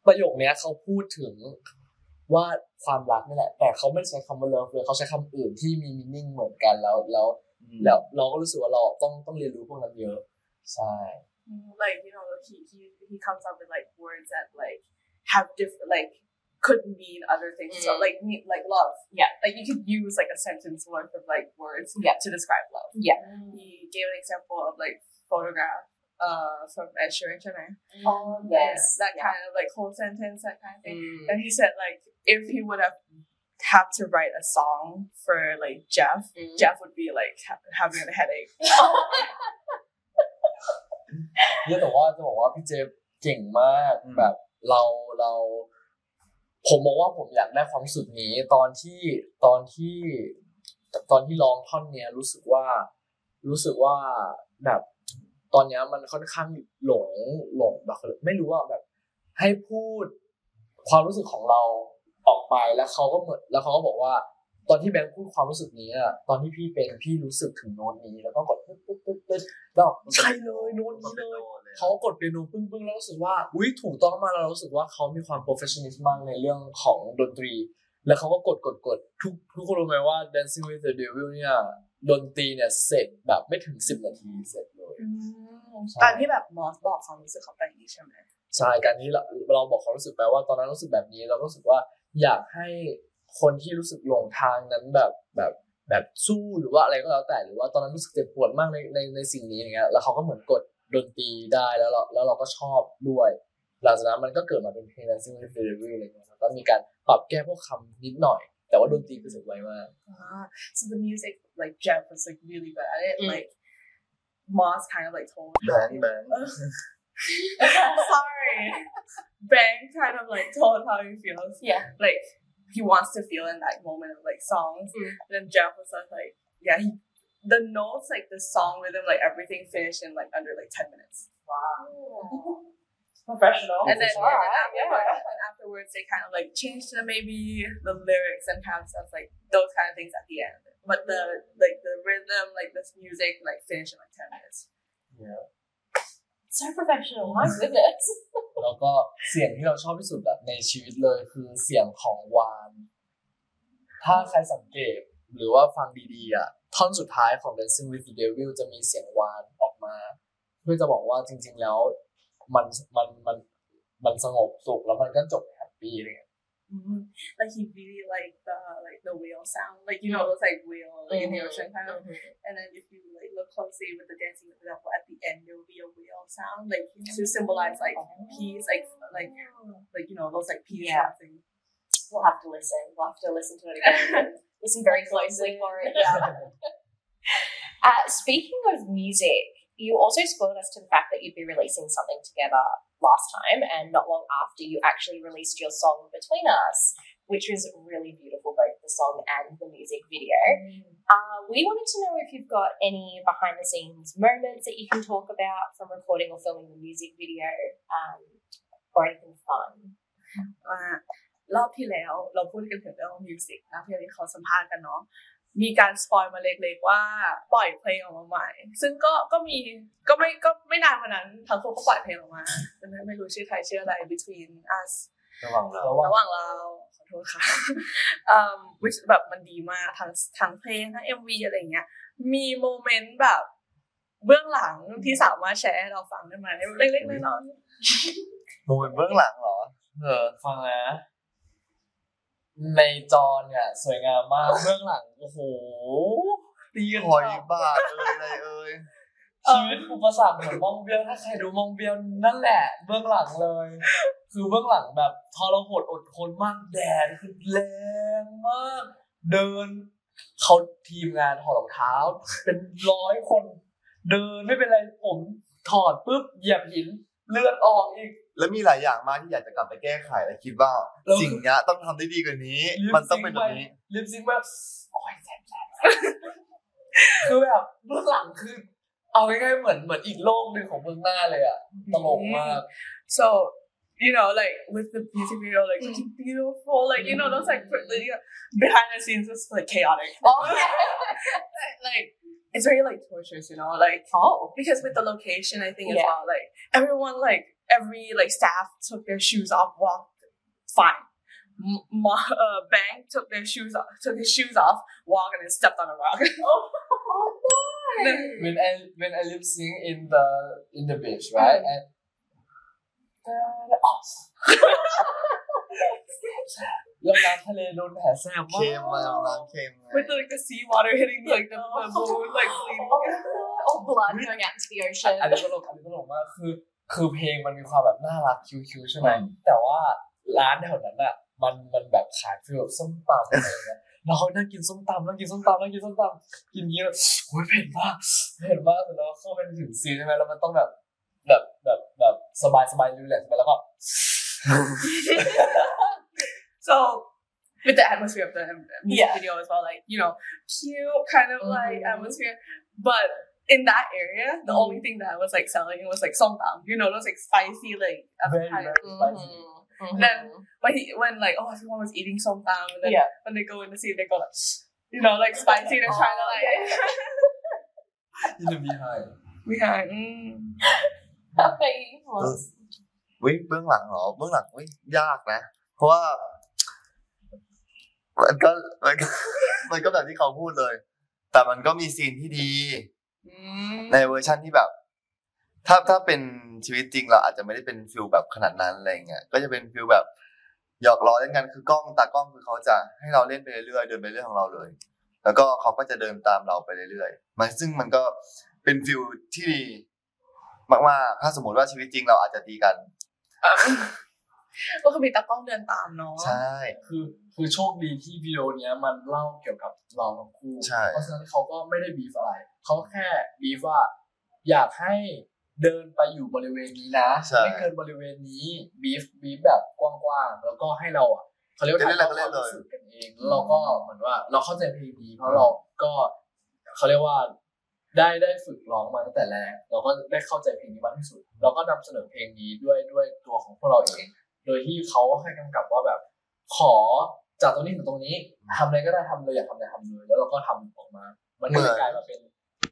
ประโยคเนี้ยเขาพูดถึงว่าความรักนี่แหละ แต่เขาไม่ได้ใช้คำว่า love เลยเขาใช้คำอื่นที่มี meaning เหมือนกันแล้วแล้ว แล้วเราก็รู้สึกว่าเราต้องต้องเรียนรู้พวกนั้นเยอะใช่ like you know he he he comes up with like words that like have different like could mean other things so Mm. like mean like love Yeah. like you could use like a sentence worth of like words Yeah. to describe love Yeah. he gave an example of like photograph uh from Ed Sheeran right? Oh, yes. that Yeah. kind of like whole sentence that kind of thing Mm. and he said like if he would have had to write a song for like Jeff Mm. Jeff would be like ha- having a headache เนี่ยแต่ว่าจะบอกว่าพี่เจฟเก่งมากแบบเราเรา ผมมองว่าผมอยากได้ความสึกนี้ตอนที่ตอนที่ตอนที่ร้องท่อนเนี้ยรู้สึกว่ารู้สึกว่าแบบตอนเนี้ยมันค่อนข้างหลงหลงแบบไม่รู้ว่าแบบ ให้พูดความรู้สึกของเราออกไปแล้วเขาก็เหมือนแล้วเขาก็บอกว่า ตอนที่แบงค์พูดความรู้สึกนี้อะตอนที่พี่เป็นพี่รู้สึกถึงโน้ตนี้ แล้วก็กดปึ๊ดปึ๊ดปึ๊ดปึ๊ดแล้วใช่เลยโน้ตนี้เลย เขากดเปียโนปึ้งปึ้งแล้วรู้สึกว่าอุ้ยถูกต้องมากแล้วเรารู้สึกว่าเขามีความ professionalism มากในเรื่องของดนตรี แล้วเขาก็กดกดกดทุกทุกคนรู้ไหมว่า Dancing with the Devil เนี่ยดนตรีเนี่ยเสร็จแบบไม่ถึงสิบนาทีเสร็จเลยตอนที่แบบมอสบอกความรู้สึกของตัวเองใช่ไหมใช่การที่เราเราบอกความรู้สึกไปว่าตอนนั้นรู้สึกแบบนี้เราก็รู้สึกว่าอยากให้คนที่รู้สึกหลงทางนั้นแบบแบบแบบสู้หรือว่าอะไรก็แล้วแต่หรือว่าตอนนั้นรู้สึกเจ็บปวดมากในในในสิ่งนี้อย่างเงี้ยแล้วเขาก็เหมือนกด ดนตรีได้แล้วเราแล้วเราก็ชอบด้วย หลังจากนั้นมันก็เกิดมาเป็นเพลง Dancing with the Devil อะไรเงี้ยแล้วก็มีการปรับแก้พวกคำนิดหน่อย แต่ว่าดนตรีคือสุดไวมาก Ah, so the music, like Jeff was like really good at it. Like Moss kind of like told Bang, bang. Sorry, Bang kind of like told how he feels. Yeah. like he wants to feel in that moment of like songs. Then Jeff was just like, yeah, he the notes, like the song rhythm, like everything finished in like under like ten minutes. Wow. Professional. And then, and then Alright, afterwards, yeah. and afterwards, they kind of like changed the maybe the lyrics and kind of stuff like those kind of things at the end. But the like the rhythm, like this music, like finished in like ten minutes. So professional. My goodness. แล้วก็เสียงที่เราชอบที่สุดอะในชีวิตเลยคือเสียงของวาน ถ้าใครสังเกตหรือว่าฟังดีๆอะ ท่อนสุดท้ายของ Dancing with the Devil จะมีเสียงวานออกมา เพื่อจะบอกว่าจริง ๆ แล้ว มันมันมันมันสงบสุขแล้วมันก็จบแฮปปี้อะไรเงี้ย Mhm. Like he really liked the like the whale sound, like you know those like whale like in the Mhm, ocean kind of. And then if you like look closely with the dancing with the devil at the end, there will be a whale sound, like to symbolize like peace, like like like you know those like peace Yeah. dancing. We'll have to listen. We'll have to listen to it again. Listen very closely for it. Yeah. Uh, speaking of music, you also spoiled us to the fact that you'd be releasing something together last time, and not long after you actually released your song Between Us, which was really beautiful, both the song and the music video. Uh, we wanted to know if you've got any behind the scenes moments that you can talk about from recording or filming the music video, um, or anything fun. อ่า รอบที่แล้วเราพูดกันถึงเรื่องมิวสิกนะที่เราเขาสัมภาษณ์กันเนาะมีการสปอยมาเล็กๆว่าปล่อยเพลงออกมาใหม่ ซึ่งก็ก็มีก็ไม่ก็ไม่นานวันนั้นทั้งคู่ก็ปล่อยเพลงออกมาแต่ไม่ไม่รู้ชื่อไทยชื่ออะไร between us ระหว่างเราระหว่างเราขอโทษค่ะอืม which แบบมันดีมากทั้งทั้งเพลงทั้ง MV อะไรเงี้ย มีโมเมนต์แบบเบื้องหลังที่สามารถแชร์ให้เราฟังได้ไหมเล็กๆน้อยโมเมนต์เบื้องหลังเหรอ เออฟังนะ ในจอเนี่ยสวยงามมากเบื้องหลังโอ้โหตีกันหอยฉ่ำบาทเอ้ยอะไรเอ้ยชีวิตอุปสรรคเหมือนมองเบี้ยวถ้าใครดูมองเบี้ยวนั่นแหละ เบื้องหลังเลย คือเบื้องหลังแบบทรหดอดทนมากแดดคือแรงมาก เดินเขาทีมงานถอดรองเท้า เป็นร้อยคน เดินไม่เป็นไรผมถอดปุ๊บเหยียบหินเลือดออกอีก แล้วมีหลายอย่างมากที่อยากจะกลับไปแก้ไขและคิดว่าแล้วสิ่งเนี้ยต้องทำได้ดีกว่านี้ มันต้องเป็นแบบนี้ลิปซิงค์แบบโอ้ยแสบแสบคือแบบเบื้องหลังคือเอาง่ายๆเหมือนเหมือนอีกโลกหนึ่งของเบื้องหน้าเลยอะตลกมาก so you know like with the music video like looking beautiful like you know those like pretty, behind the scenes was like chaotic like it's very like torturous you know like oh. because with the location I think as well like everyone like every like staff took their shoes off walked fine. M- Ma- uh, Bang took their shoes off took his shoes off walked and then stepped on a rock. Oh Then- when I when I lip sync in the in the beach right and off. แ ล้วน้ำทะเลโดนแผลแสบเค็มมามากน้ำเค็ม with the, like the seawater hitting like the, the moon like bleeding All blood going out into the ocean. อันนี้ตลกอันนี้ตลกมากคือ คือเพลงมันมีความแบบน่ารักคิวๆใช่ไหมแต่ว่าร้านแถวนั้นอะมันมันแบบขายฟีลแบบส้มตำอะไรอย่างเงี้ยแล้วเขานั่งกินส้มตำนั่งกินส้มตำนั่งกินส้มตำกินเยอะโอ้ยเผ็ดมากเผ็ดมากแต่แล้วเข้าไปถึงซีนใช่ไหมแล้วมันต้องแบบแบบแบบแบบสบายสบายรีแลกซ์ไปแล้วก็ So with the atmosphere of the music Yeah. video as well, like you know, cute kind of like Mhm. atmosphere. But in that area, the only thing that was like selling was like somtam. You know, those like spicy like Very, appetizer. very spicy. Mhm. Then when he when like oh everyone was eating somtam, and then Yeah. when they go in the scene, they go like, you know, like spicy. They're trying to like. in the behind behind. Mm. วิเบื้องหลังเหรอ เบื้องหลังวิยากนะ เพราะว่า มันก็มันก็มันก็แบบที่เขาพูดเลย แต่มันก็มีซีนที่ดี ในเวอร์ชั่นที่แบบ ถ้าถ้าเป็นชีวิตจริงเราอาจจะไม่ได้เป็น feel แบบขนาดนั้นอะไรเงี้ยก็จะเป็น feel แบบหยอกล้อเล่นกันคือกล้องตากล้องคือเขาจะให้เราเล่นไปเรื่อยๆเดินไปเรื่อยของเราเลย แล้วก็เขาก็จะเดินตามเราไปเรื่อยๆมันซึ่งมันก็เป็น feel ที่ดีมากๆถ้าสมมติว่าชีวิตจริงเราอาจจะตีกัน ก็คือมีตากล้องเดินตามเนาะใช่ คือคือโชคดีที่วิดีโอเนี้ยมันเล่าเกี่ยวกับเราทั้งคู่ใช่เพราะฉะนั้นเขาก็ไม่ได้บีฟอะไร เขาแค่บีฟว่า อยากให้เดินไปอยู่บริเวณนี้นะใช่ไม่เกินบริเวณนี้บีฟบีฟแบบกว้างๆแล้วก็ให้เราอะเขาเรียกว่าจะเล่นอะไรถ่ายก็ทอเล่นเลยดความรู้สึกกันเองแล้วเราก็เหมือนว่า เราเข้าใจเพลงนี้เพราะเราก็เขาเรียกว่าได้ได้ฝึกร้องมาตั้งแต่แรกเราก็ได้เข้าใจเพลงนี้มากที่สุด เราก็นำเสนอเพลงนี้ด้วยด้วยตัวของพวกเราเอง โดยที่เขาให้กำกับว่าแบบ ขอจากตรงนี้ถึงตรงนี้ทำอะไรก็ได้ทำเลยอยากทำอะไรทำเลย แล้วเราก็ทำออกมา มันก็เลยกลายมาเป็น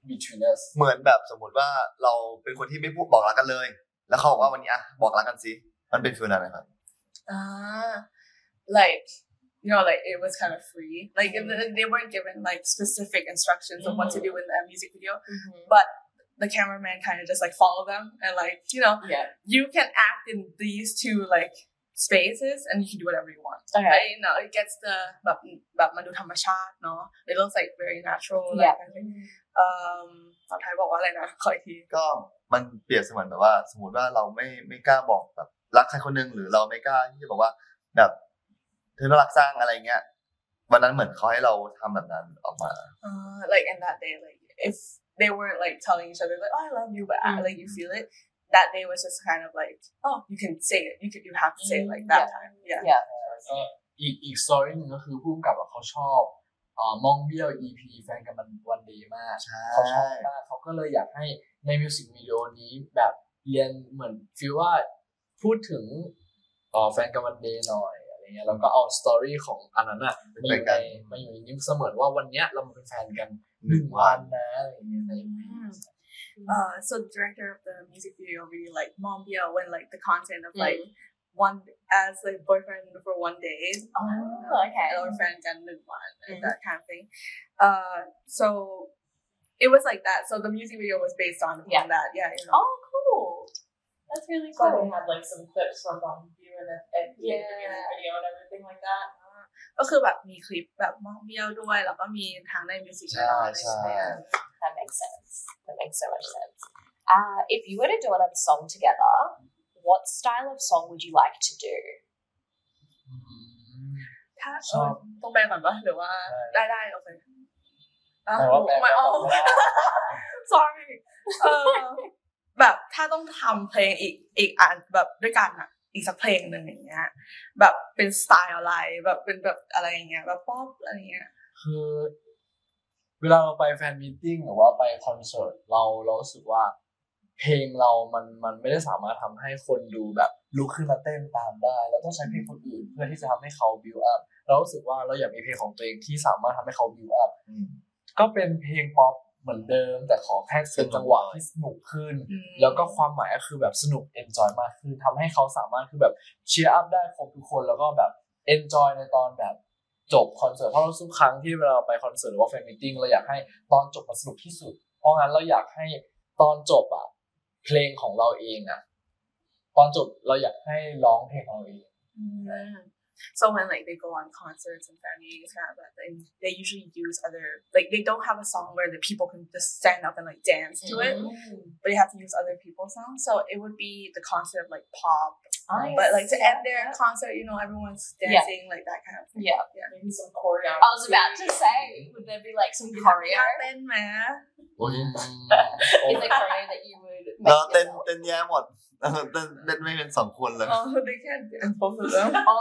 between us เหมือนแบบสมมติว่าเราเป็นคนที่ไม่พูดบอกรักกันเลย แล้วเขาบอกว่าวันนี้อะบอกรักกันสิมันเป็นฟิลนั้นนะครับ Ah, like you know, like it was kind of free. Like they- they weren't given like specific instructions of what to do in the music video, but the cameraman kind of just like follow them and like you know, Yeah. you can act in these two like spaces and you can do whatever you want. Okay. Right? You know, it gets the แบบแบบมันดูธรรมชาติเนาะ It looks like very natural. Like, Yeah. I think. Um, ภาษาไทยบอกว่าอะไรนะขออีกทีก็มันเปรียบเสมือนแบบว่า สมมติว่าเราไม่ไม่กล้าบอกแบบรักใครคนหนึงหรือเราไม่กล้าที่จะบอกว่า แบบเธอน่ารักสร้างอะไรเงี้ยวันนั้นเหมือนเขาให้เราทำแบบนั้นออกมา uh, like in that day, like if they weren't like telling each other like, "Oh, I love you," but uh, like you feel it, that day was just kind of like, "Oh, you can say it. You could. You have to say it like that time." Yeah. Yeah. ก็อีกอีกสตอรี่หนึ่งก็คือผู้กำกับอะเขาชอบเอ่อมองเบี้ยว EP แฟนกันมันวันดีมากใช่เขาชอบมากเขาก็เลยอยากให้ในมิวสิกวิดีโอนี้แบบเรียนเหมือนฟีลว่าพูดถึงเอ่อแฟนกันวันเดย์หน่อยอะไรเงี้ยแล้วก็เอาสตอรี่ของอันนั้นอะมาอยู่ในมาอยู่ในนี้เสมือนว่าวันเนี้ยเรามาเป็นแฟนกันหนึ่งวันนะอะไรอย่างเงี้ยใน Uh, so the director of the music video really like Mom Bia when like the content of like Mm. one as like boyfriend for one day Oh, okay. or friend and then one like that kind of thing. Uh, so it was like that. So the music video was based on, Yeah. on that. Yeah. You know. Oh, cool. That's really cool. So they had like some clips from Bomb View and the, and Yeah. music video and everything like that. ก็คือแบบมีคลิปแบบมองเบี้ยวด้วย แล้วก็มีทั้งในมิวสิกวิดีโอด้วยใช่ใช่ไหม That makes sense. That makes so much sense. Uh, if you were to do another song together, what style of song would you like to do? ถ้าชอบต้องแปลก่อนปะหรือว่าได้ได้โอเคอะแต่ว่าแปลไม่เอาไม่ได้ sorry เออแบบถ้าต้องทำเพลงอีกอีกอันแบบด้วยกันอะ อีกสักเพลงหนึ่งอย่างเงี้ย แบบเป็นสไตล์อะไรแบบเป็นแบบอะไรอย่างเงี้ยแบบป๊อปอะไรอย่างเงี้ยคือเวลาเราไปแฟนมีตติ้งหรือว่าไปคอนเสิร์ตเราเรารู้สึกว่า เพลงเรามันมันไม่ได้สามารถทำให้คนดูแบบลุกขึ้นมาเต้นตามได้ เราต้องใช้เพลงคนอื่นเพื่อที่จะทำให้เขาบิวอัพเรารู้สึกว่าเราอยากมีเพลงของตัวเองที่สามารถทำให้เขาบิวอัพก็เป็นเพลงป๊อป เหมือนเดิม แต่ขอแค่เป็นจังหวะที่สนุกขึ้น แล้วก็ความหมายก็คือแบบสนุก enjoy มากขึ้นทำให้เขาสามารถคือแบบ cheer up ได้ครบทุกคนแล้วก็แบบenjoy ในตอนแบบจบคอนเสิร์ตเพราะเราทุกครั้งที่เวลาเราไปคอนเสิร์ตหรือว่า fan meeting เราอยากให้ตอนจบมันสนุกที่สุด เพราะงั้นเราอยากให้ตอนจบอะเพลงของเราเองอะ ตอนจบเราอยากให้ร้องเพลงของเราเอง So when like they go on concerts and fan meetings kind of that thing, they usually use other like they don't have a song where the people can just stand up and like dance to it, but they have to use other people's songs. So it would be the concept of like pop, Nice. but like to Yeah, end their yeah. concert, you know, everyone's Yeah. dancing like that kind of thing. Yeah. yeah. Maybe some choreography. I was about to say, would there be like some choreo? Happen, man. โอ้ย Is there choreo that you would แล้ว make เต้น yourself? เต้นแย่หมด เออเต้นเต้นไม่เป็นสองคนเลย Oh, they can't dance both of them.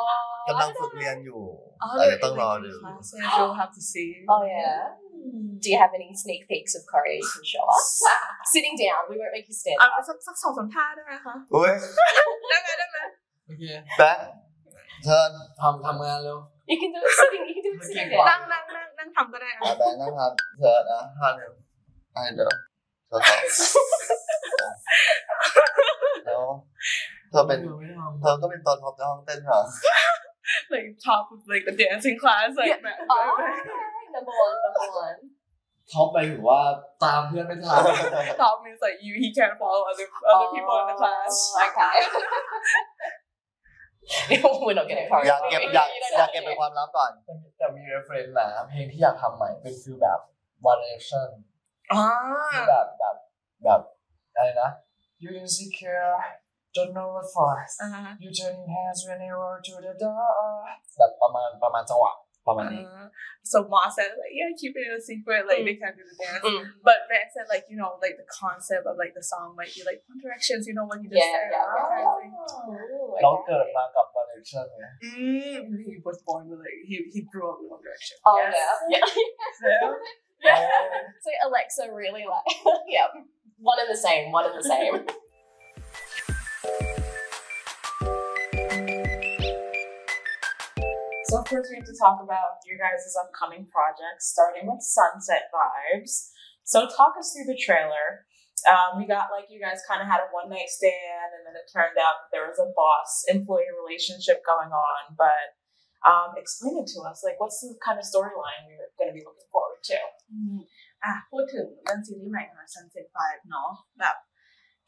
กำลังฝึกเรียนอยู่ Oh, อาจ they're จะต้องรอ in ดู like classes. You'll have to see. Oh yeah. Do you have any sneak peeks of choreo you can show us? Sitting down, we won't make you stand อะ up. สักสักสองสามท่าได้ไหมคะอุ้ยได้ไหมได้ไหมโอเคแบงค์เชิญทำทำงานเร็ว You can do it sitting. You can do it sitting นั่ง down. นั่งนั่งนั่งทำก็ได้อะอะแบงค์นะครับเชิญนะห้าเร็วให้เดี๋ยวเชิญครับแล้วเธอเป็นเธอก็เป็นตัวท็อปในห้องเต้นเหรอ like top of like the dancing class like Yeah. back- Oh, back- number one, number one. ท็อปไปถึงว่าตามเพื่อนไม่ทัน Top means like you he can't follow other other people in the class. Okay. We're not getting far. อยากเก็บอยากอยากเก็บเป็นความลับก่อน แต่มี reference นะเพลงที่อยากทำใหม่เป็นฟิลแบบ One Direction ที่ Ah. แบบแบบแบบอะไรนะ You insecure don't know what for Uh-huh. You turn your hands when you roll to the door แบบประมาณประมาณจังหวะประมาณนี้ Uh, so Ma said like yeah keep it a secret like they can't do the dance Mm. but Van said like you know like the concept of like the song might be like One Directions you know what he just Yeah, said yeah, that yeah. kind of thing. Ooh, เรา okay. เกิดมากับ One Direction ไง Mm, he was born with like he he grew up with One Direction Oh yes. yeah. Yeah. Yeah. so Alexa really like yeah. One and the same, one and the same. of course, we have to talk about your guys' upcoming projects, starting with Sunset Vibes. So, talk us through the trailer. Um, we got like you guys kind of had a one night stand, and then it turned out that there was a boss employee relationship going on. But um, explain it to us. Like, what's the kind of storyline you're going to be looking forward to? อืมอ่ะพูดถึงเรื่องซีรีส์ใหม่ของ Sunset Five เนาะแบบ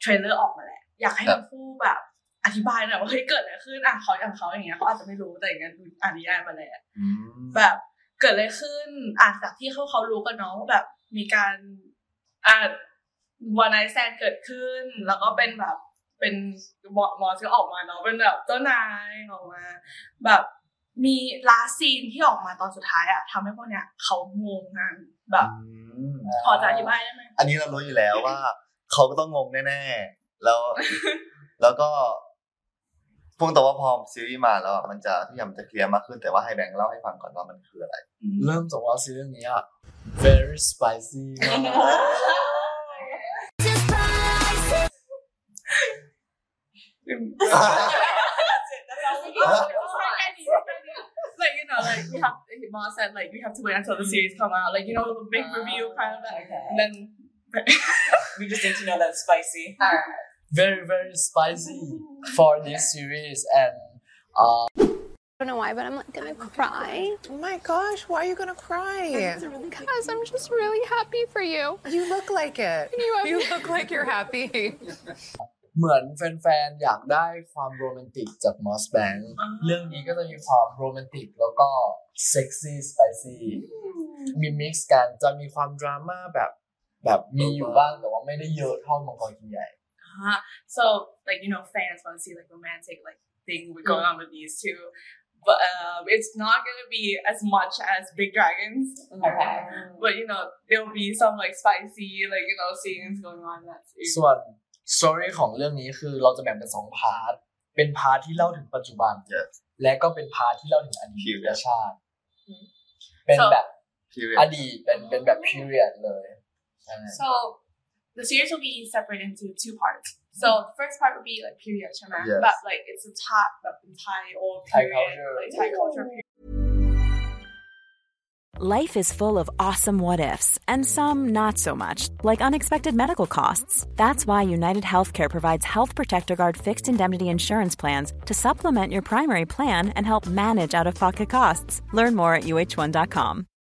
เทรลเลอร์ออกมาแล้ว อยากให้ทั้งคู่แบบอ ธิบายหน่อยว่าเฮ้ยเกิดอะไรขึ้นอะเขาอย่างเขาอย่างเงี้ยเขาอาจจะไม่รู้แต่อย่างเงี้ยดูอ่านนิยายมาแล้วแบบเกิดอะไรขึ้นอะจากที่เขาเขารู้กันเนาะว่าแบบมีการอะวันไนแซนเกิดขึ้น แล้วก็เป็นแบบเป็นมอมอสก็ออกมาเนาะเป็นแบบเจ้านายออกมา แบบมีลาซีนที่ออกมาตอนสุดท้ายอะทำให้พวกเนี้ยเขางงกันแบบพอจะอธิบายได้ไหมอันนี้เรารู้อยู่แล้วว่า เขาก็ต้องงงแน่ๆแล้ว แล้วก็ พุ่งตัวว่าพอซีรีส์มาแล้วอะมันจะทุกอย่างมันจะเคลียร์มากขึ้นแต่ว่าให้แบงค์เล่าให้ฟังก่อนว่ามันคืออะไร เริ่มจากว่าซีรีส์นี้อะ very spicy มาก like you know, like we have Ma said like we have to wait until the series come out, like you know, the big review kind of that. And then we just need to know that's spicy. very very spicy for this series and uh, I don't know why, but I'm like gonna cry. Oh my gosh, why are you gonna cry? Because I'm just really happy for you. You look like it. You, look like you're happy. เหมือนแฟนๆ อยากได้ความโรแมนติกจากมอสแบงค์เรื่องนี้ก็จะมีความโรแมนติกแล้วก็เซ็กซี่สไปซี่มีมิกซ์กันจะมีความดราม่าแบบแบบมีอยู่บ้างแต่ว่าไม่ได้เยอะเท่ามังกรกินใหญ่ uh, so like you know, fans want to see like romantic like thing going on with these two. But um, it's not gonna be as much as Big Dragons. Okay. But you know, there'll be some like spicy, like you know, scenes going on in that series. ส่วน story ของเรื่องนี้คือเราจะแบ่งเป็นสอง partเป็นพาร์ทที่เล่าถึงปัจจุบันและก็เป็นพาร์ทที่เล่าถึงอดีตชาติเป็นแบบ Period อดีตเป็นเป็นแบบ period เลยใช่ So the series will be separated into two parts. So mm. the first part will be like period, Shana, Yes. but like it's a top like Thai old Thai period, culture. like Thai culture period. Life is full of awesome what ifs, and some not so much, like unexpected medical costs. That's why United Healthcare provides Health Protector Guard fixed indemnity insurance plans to supplement your primary plan and help manage out of pocket costs. Learn more at uh1.com.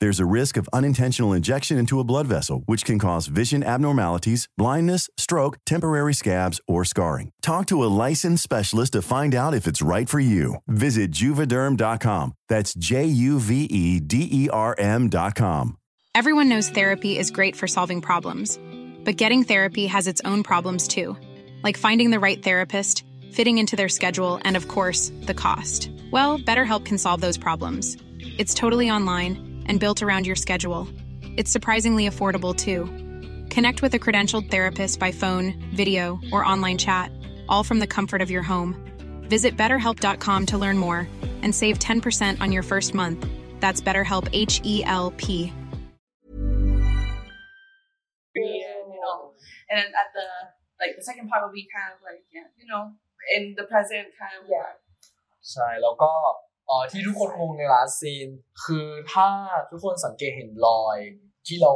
There's a risk of unintentional injection into a blood vessel, which can cause vision abnormalities, blindness, stroke, temporary scabs, or scarring. Talk to a licensed specialist to find out if it's right for you. Visit juvederm.com. That's J U V E D E R M.com. Everyone knows therapy is great for solving problems, but getting therapy has its own problems too, like finding the right therapist, fitting into their schedule, and of course, the cost. Well, BetterHelp can solve those problems. It's totally online and built around your schedule. It's surprisingly affordable too. Connect with a credentialed therapist by phone, video, or online chat, all from the comfort of your home. Visit betterhelp.com to learn more and save 10% on your first month. That's BetterHelp H E L P. you know, and then at the like the second part will be kind of like yeah, you know, in the present kind of yeah. ใช่แล้วก็เ อ่อที่ทุกคนงงในลาสซีน คือถ้าทุกคนสังเกตเห็นรอย ที่เรา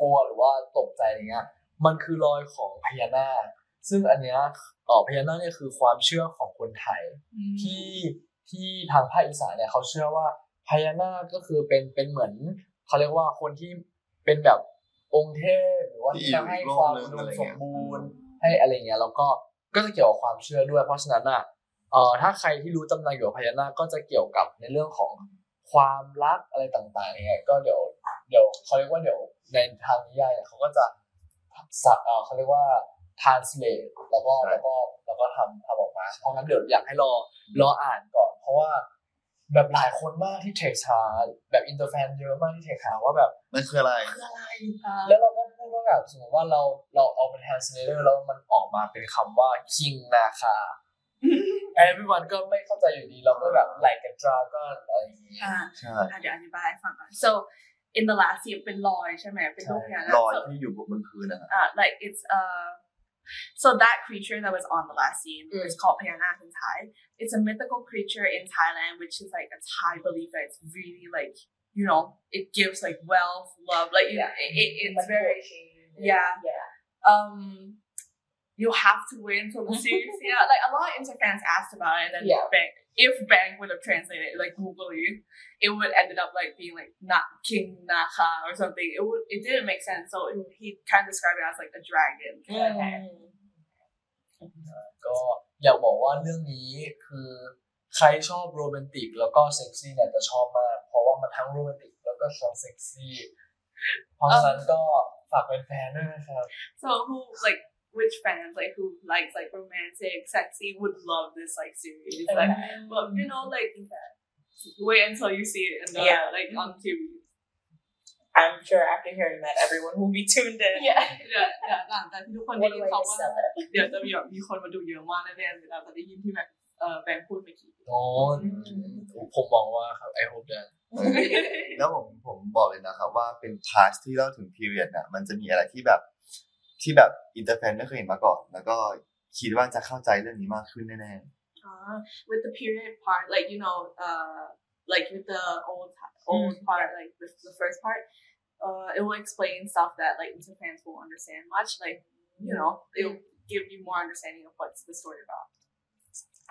กลัวหรือว่าตกใจอะไรเงี้ย มันคือรอยของพญานาคซึ่งอันเนี้ยเอ่อพญานาคเนี่ยคือความเชื่อของคนไทย ที่ที่ทางภาคอีสานเนี่ยเขาเชื่อว่าพญานาคก็คือเป็นเป็นเหมือนเขาเรียกว่าคนที่เป็นแบบองค์เทพหรือว่าที่ที่อยู่จะให้อีกโลกความหนึ่งอุดอะมไรสเงี้มยบูรณ์ให้อะไรเงี้ยแล้วก็ก็จะเกี่ยวกับความเชื่อด้วย เพราะฉะนั้นอะ เอ่อถ้าใครที่รู้ตำนานเกี่ยวกับพญานาคก็จะเกี่ยวกับในเรื่องของความรักอะไรต่างๆเนี่ยก็เดี๋ยวเดี๋ยวเขาเรียกว่าเดี๋ยวในทางนิยายเนี่ยเขาก็จะsub เอ่อเขาเรียกว่า translate แล้วก็แล้วก็แล้วก็ทำทำออกมา เพราะงั้นเดี๋ยวอยากให้รอรออ่านก่อน เพราะว่าแบบหลายคนมากที่ทักหาแบบ inter fan เยอะมากที่ทักหาว่าแบบมันคืออะไรคืออะไร แล้วเราก็พูดว่าแบบสมมติว่าเราเราเอาเป็น translator แล้วมันออกมาเป็นคำว่า king นาคา everyone ก็ไม่เข้าใจอยู่ดีเราก็แบบ like a dragon อะไรอย่างเงี้ยอ่าใช่เดี๋ยวอธิบายให้ฟังก่อน so in the last year เป็นลอยใช่ไหมเป็นรูปพญานาคลอยที่อยู่บนพื้นนะครับอ่า like it's uh So that creature that was on the last scene mm. is called Pianak in Thai. It's a mythical creature in Thailand, which is like a Thai belief that it's really like you know it gives like wealth, love, like yeah. it, it, it's like very yeah. yeah. Um, You have to wait until the series. yeah, like a lot of inter fans asked about it, and then Yeah. Bang, if Bang would have translated it like googly, it would ended up like being like not King Naka or something. It would it didn't make sense. So it, he kind of described it as like a dragon. kind of head. ก็อยากบอกว่าเรื่องนี้คือใครชอบโรแมนติกแล้วก็เซ็กซี่เนี่ยจะชอบมาก เพราะว่ามันทั้งโรแมนติกแล้วก็ทั้งเซ็กซี่ เพราะฉะนั้นก็ฝากเป็นแฟนด้วยนะครับ So who like which fans like who likes like romantic, sexy would love this like series. Like but you know like wait until you see it in the Yeah. like on TV. I'm sure after hearing that, everyone will be tuned in. Yeah, yeah, yeah. หลังจากที่ทุกคนได้ยิน What a way เขา to ว่า sell it. เดี๋ยวจะมีแบบมีคนมาดูเยอะมากแน่ๆเลยเราจะได้ยินที่แบบเออแบงค์พูดเมื่อกี้ โอ้ผมมองว่าครับ I hope that แล้วผมผมบอกเลยนะครับว่าเป็นพาร์ทที่เล่าถึงพีเรียดน่ะมันจะมีอะไรที่แบบ ที่แบบอินเตอร์แฟนไม่เคยเห็นมาก่อน แล้วก็คิดว่าจะเข้าใจเรื่องนี้มากขึ้นแน่ Uh, with the period part, like you know, uh, like with the old old part, like the, the first part, uh, it will explain stuff that like inter fans won't understand much. Like you know, it will give you more understanding of what's the story about.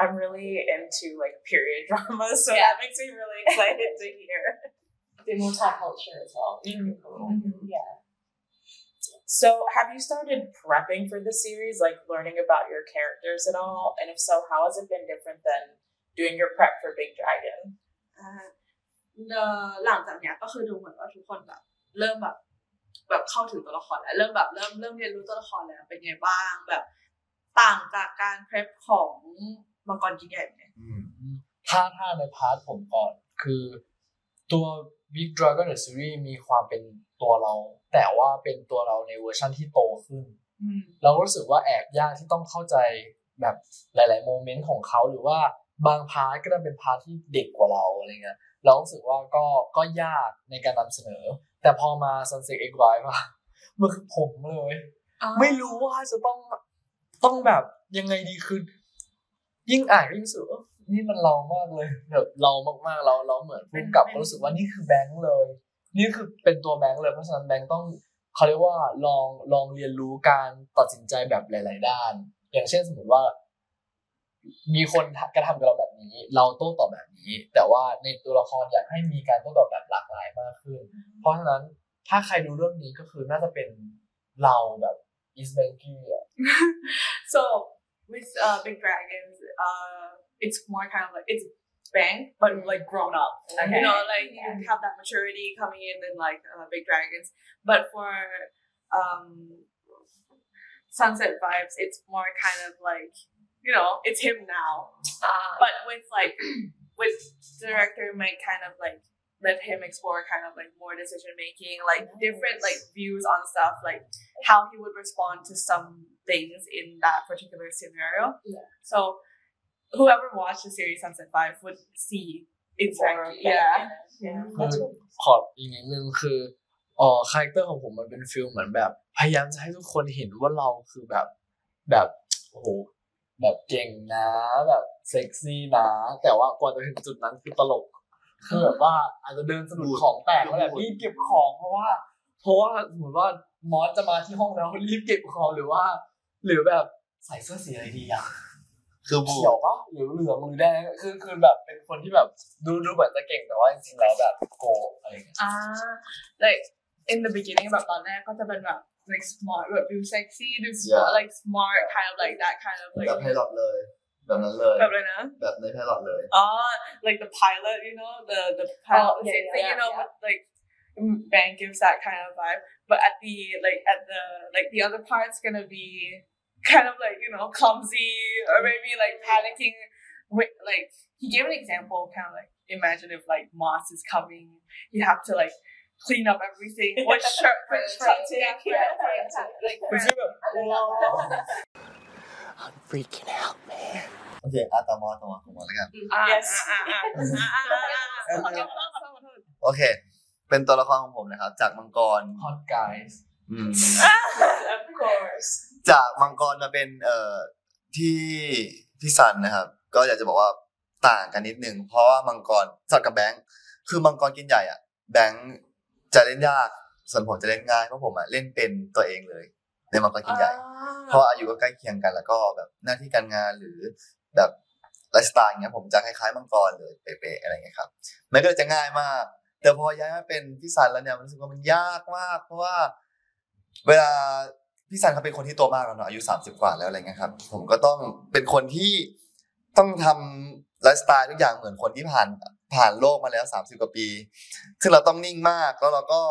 I'm really into like period drama, so Yeah. that makes me really excited to hear. The multicultural as well. Yeah. So, have you started prepping for the series, like learning about your characters at all? And if so, how has it been different than doing your prep for Big Dragon? อ่าเอ่อหลังจากเนี้ยก็คือดูเหมือนว่าทุกคนแบบเริ่มแบบแบบเข้าถึงตัวละครแล้วเริ่มแบบเริ่มเริ่มเรียนรู้ตัวละครแล้วเป็นไงบ้างแบบต่างจากการ prep ของมังกรกินใหญ่ไหมถ้าถ้าใน part ผมก่อนคือตัว Big Dragon the Series มีความเป็น ตัวเรา แต่ว่าเป็นตัวเราในเวอร์ชันที่โตขึ้นอืมเราก็รู้สึกว่าแอบยากที่ต้องเข้าใจแบบหลาย ๆ moment ของเขาหรือว่าบาง part ก็จะเป็น part ที่เด็กกว่าเราอะไรเงี้ยเรารู้สึกว่าก็ก็ยากในการนำเสนอ แต่พอมา Sunset x Vibes มามันคือผมเลย ไม่รู้ว่าจะต้องต้องแบบยังไงดีคือยิ่งอ่านก็ยิ่งรู้สึกว่านี่มันเรามากเลยแบบเรามากๆเราเราเหมือนพูดกับก็รู้สึกว่านี่คือแบงค์เลย นี่คือเป็นตัวแบงค์เลยเพราะฉะนั้นแบงค์ต้องเขาเรียกว่าลองลองเรียนรู้การตัดสินใจแบบหลาย ๆ ด้าน อย่างเช่นสมมติว่า มีคนกระทำกับเราแบบนี้ เราโต้ตอบแบบนี้ แต่ว่าในตัวละครอยากให้มีการโต้ตอบแบบหลากหลายมากขึ้น เพราะฉะนั้นถ้าใครดูเรื่องนี้ก็คือน่าจะเป็นเราแบบอิสเบงกี้อะ so with uh, Big Dragons, uh, it's more kind of like it's bang, but like grown up. Okay. You know, like you have that maturity coming in in like uh, Big Dragons. But for um, Sunset Vibes, it's more kind of like you know, it's him now. but with like with director might kind of like let him explore kind of like more decision making, like different like views on stuff, like how he would respond to some things in that particular scenario. Yeah. So whoever watched the series Sunset Five would see exactly. Yeah. Yeah. คือขออีกนิดนึงคืออ๋อ character ของผมมันเป็น feel เหมือนแบบ พยายามจะให้ทุกคนเห็นว่าเราคือแบบแบบโอ้โหแบบเก่งนะแบบเซ็กซี่นะแต่ว่ากว่าจะถึงจุดนั้นคือตลกคือแบบว่าอาจจะเดินสะดุดของแตกแล้วแบบรีบเก็บของเพราะว่า เพราะว่าสมมติว่ามอสจะมาที่ห้องแล้วรีบเก็บของหรือว่า หรือแบบใส่เสื้อสีอะไรดีอะ คือบูเขียวปะหรือเหลืองหรือแดงคือคือแบบเป็นคนที่แบบดูดูเหมือนจะเก่งแต่ว่าจริงๆแล้วแบบโกงอะไรอย่างเงี้ย Ah, like in the beginning แบบตอนแรกก็จะเป็นแบบ like smart แบบดู sexy ดู smart Yeah. like smart kind of like that kind of แบ like บไพลอตเลยแบบนั้นเลยแบบเลยนะแบบในไพลอตเลย Ah, like the pilot, you know, the the pilot, Oh, the yeah, same yeah, thing, yeah, you know, yeah. with like mm, Bang gives that kind of vibe. But at the like at the like the other part's gonna be kind of like you know clumsy or maybe like panicking. With like he gave an example, kind of like imagine if like Moss is coming, you have to like clean up everything. What shirt, which shirt take, Yeah, yeah, yeah, like It's gonna- I'm freaking out man โอเคอ่ะต่อมาต่อมาต่อมาแล้วกัน Ah, yes. Ah, ah, ah, ah, ah, ah. โอเค เป็นตัวละครของผมนะครับ จากมังกร hot guys อืม of course. จากมังกรมาเป็นเอ่อที่พี่ซันนะครับ ก็อยากจะบอกว่าต่างกันนิดนึงเพราะว่ามังกรสัตว์กับแบงค์คือมังกรกินใหญ่อะแบงค์จะเล่นยากส่วนผมจะเล่นง่ายเพราะผมอะเล่นเป็นตัวเองเลย ในมังกรกินใหญ่เพราะอายุก็ใกล้เคียงกันแล้วก็แบบหน้าที่การงานหรือแบบไลฟ์สไตล์เงี้ยผมจะคล้ายๆมังกรเลยเป๊ะๆอะไรเงี้ยครับมันก็เลยจะง่ายมาก แต่พอย้ายมาเป็นพี่ซันแล้วเนี่ยมันรู้สึกว่ามันยากมาก เพราะว่าเวลา พี่ซันเขาเป็นคนที่โตมากแล้วเนอะอายุสามสิบกว่าแล้วอะไรเงี้ยครับ ผมก็ต้องเป็นคนที่ต้องทำไลฟ์สไตล์ทุกอย่างเหมือนคนที่ผ่านผ่านโลกมาแล้วสามสิบกว่าปีซึ่งเราต้องนิ่งมากแล้วเราก็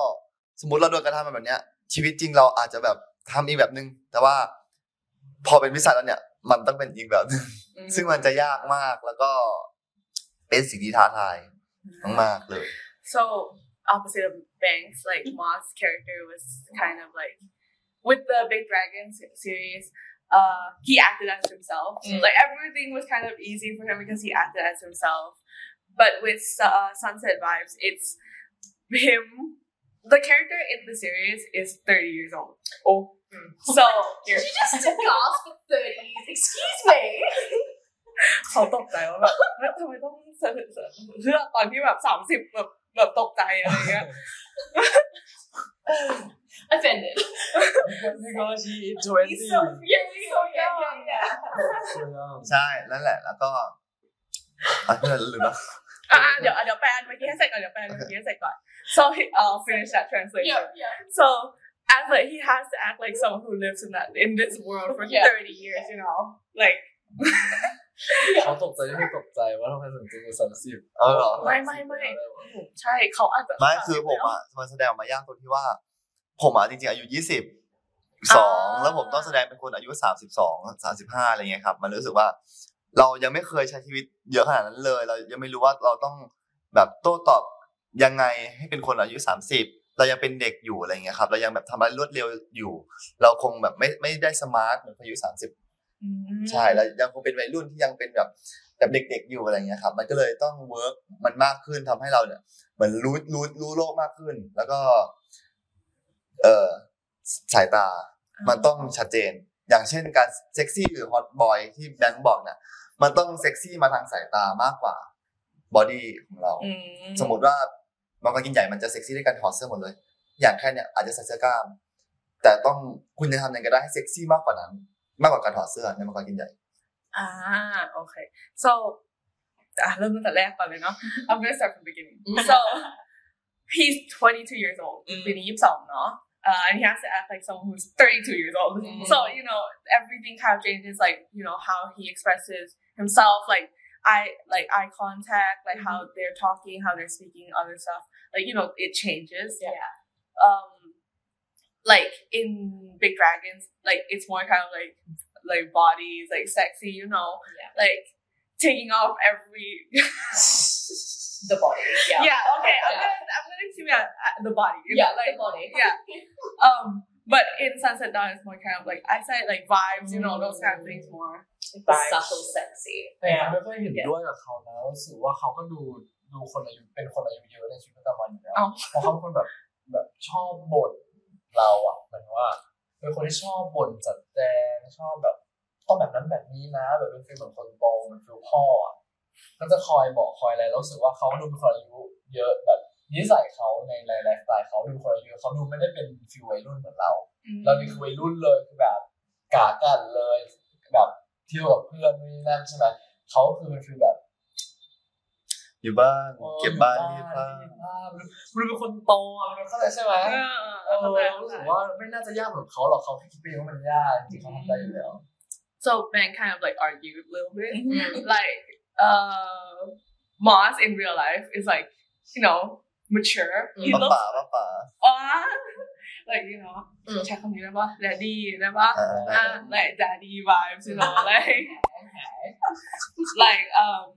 สมมุติเราโดนกระทำแบบเนี้ย ชีวิตจริงเราอาจจะแบบทำอีกแบบนึง แต่ว่าพอเป็นพิสัยแล้วเนี่ย มันต้องเป็นอีกแบบนึงซึ่งมันจะยากมากแล้วก็เป็นสิ่งที่ท้าทายมากๆเลย So opposite of Banks, like Moss' character was kind of like with the Big Dragon se- series. Uh, he acted as himself. Mm. Like everything was kind of easy for him because he acted as himself. But with uh, Sunset Vibes, it's him. The character in the series is thirty years old. Oh, so Did you just gasp at 30s? Excuse me. เขาตกใจว่าแบบเฮ้ยทำไมต้องเสนอเพื่อตอนที่แบบสามสิบแบบแบบตกใจอะไรเงี้ย Offended. because he is 20 He's so, yeah, he's so young. Yeah. ใช่นั่นแหละ แล้วก็อะเพื่อนลืมแล้วอะอะเดี๋ยวอะเดี๋ยวแปลเมื่อกี้ให้เสร็จก่อนเดี๋ยวแปลเมื่อกี้ให้เสร็จก่อน so he, I'll finish that translation Yeah, yeah. so as like he has to act like someone who lives in that in this world for Yeah. 30 years you know like เขาตกใจที่ตกใจว่าทำไมถึงจะสามสิบเอาเหรอไม่ไม่ไม่ใช่เขาอาจจะไม่คือผมอะมันแสดงออกมายากตรงที่ว่า ผมอะจริงๆอายุยี่สิบสองแล้วผมต้องแสดงเป็นคนอายุสามสิบสองสามสิบห้าอะไรเงี้ยครับมันรู้สึกว่า เรายังไม่เคยใช้ชีวิตเยอะขนาดนั้นเลย เรายังไม่รู้ว่าเราต้องแบบโต้ตอบยังไงให้เป็นคนอายุสามสิบเรายังเป็นเด็กอยู่อะไรเงี้ยครับ เรายังแบบทำอะไรรวดเร็วอยู่ เราคงแบบไม่ไม่ได้ smart เหมือนคนอายุสามสิบใช่แล้วยังคงเป็นวัยรุ่นที่ยังเป็นแบบแบบเด็ก ๆ อยู่อะไรเงี้ยครับ มันก็เลยต้อง work มันมากขึ้นทำให้เราเนี่ยเหมือนรู้รู้รู้โลกมากขึ้น แล้วก็ เอ่อสายตา มันต้องชัดเจน อย่างเช่นการเซ็กซี่หรือ hot boy ที่แบงค์บอกเนี่ยมันต้องเซ็กซี่มาทางสายตามากกว่า body ของเราอืมสมมติว่ามังกรกินใหญ่มันจะเซ็กซี่ด้วยการถอดเสื้อหมดเลย อย่างแค่เนี่ยอาจจะใส่เสื้อกล้าม แต่ต้องคุณจะทำยังไงก็ได้ให้เซ็กซี่มากกว่านั้น มากกว่าการถอดเสื้อในมังกรกินใหญ่ อ่าโอเค so อะเริ่มตั้งแต่แรกก่อนเลยเนาะ I'm gonna start from the beginning so he's 22 years old ปีนี้22เนาะ uh, and he has to act like someone who's 32 years old. So, you know, everything kind of changes, like, you know, how he expresses himself, like, I like eye contact, like how they're talking, how they're speaking, other stuff. Like, you know, it changes. Yeah. Um, like in Big Dragons, like it's more kind of like like bodies, like sexy, you know, like taking off every the body. Yeah. yeah. Okay. I'm Yeah. gonna I'm gonna assume yeah, uh, the body. you Yeah, know, like the body. Yeah. Um, but in Sunset Dawn, it's more kind of like I said, like vibes, you know, those kind of things more. Vibes. subtle sexy แต่ยังไม่ค่อยเห็นด้วยกับเขานะรู้สึกว่าเขาก็ดูดูคนอายุเป็นคนอายุเยอะในชีวิตประจำวันอยู่แล้วเอ้าเพราะเขาเป็นคนแบบแบบชอบบ่นเราอะเหมือนว่าเป็นคนที่ชอบบ่นจัดแจงชอบแบบต้องแบบนั้นแบบนี้นะ แบบเป็นฟีลเหมือนคนโตเหมือนฟีลพ่ออะ ก็จะคอยบอกคอยอะไรแล้วรู้สึกว่าเขาดูเป็นคนอายุเยอะแบบนิสัยเขาในไลฟ์สไตล์เขาดูเป็นคนอายุเยอะเขาดูไม่ได้เป็นฟีลวัยรุ่นเหมือนเรา เรานี่คือวัยรุ่นเลยคือแบบกากันเลยแบบเที่ยวกับเพื่อนนี่นั่นใช่ไหมเขาคือเป็นฟีลแบบอยู่บ้านเก็บบ้านรีดผ้ามันเป็นคนโตอะมันเข้าใจใช่ไหมเออเออเรารู้สึกว่าไม่น่าจะยากเหมือนเขาหรอกเขาแค่คิดไปเองว่ามันยากจริงๆเขาทำได้อยู่แล้ว So Ben kind of like argued a little bit. Like uh, Moss in real life is like, you know, mature. Mm. He papa. looks ah, like you know, mm. check on me, daddy, uh, uh, like daddy vibes, you know, mm. like okay. like um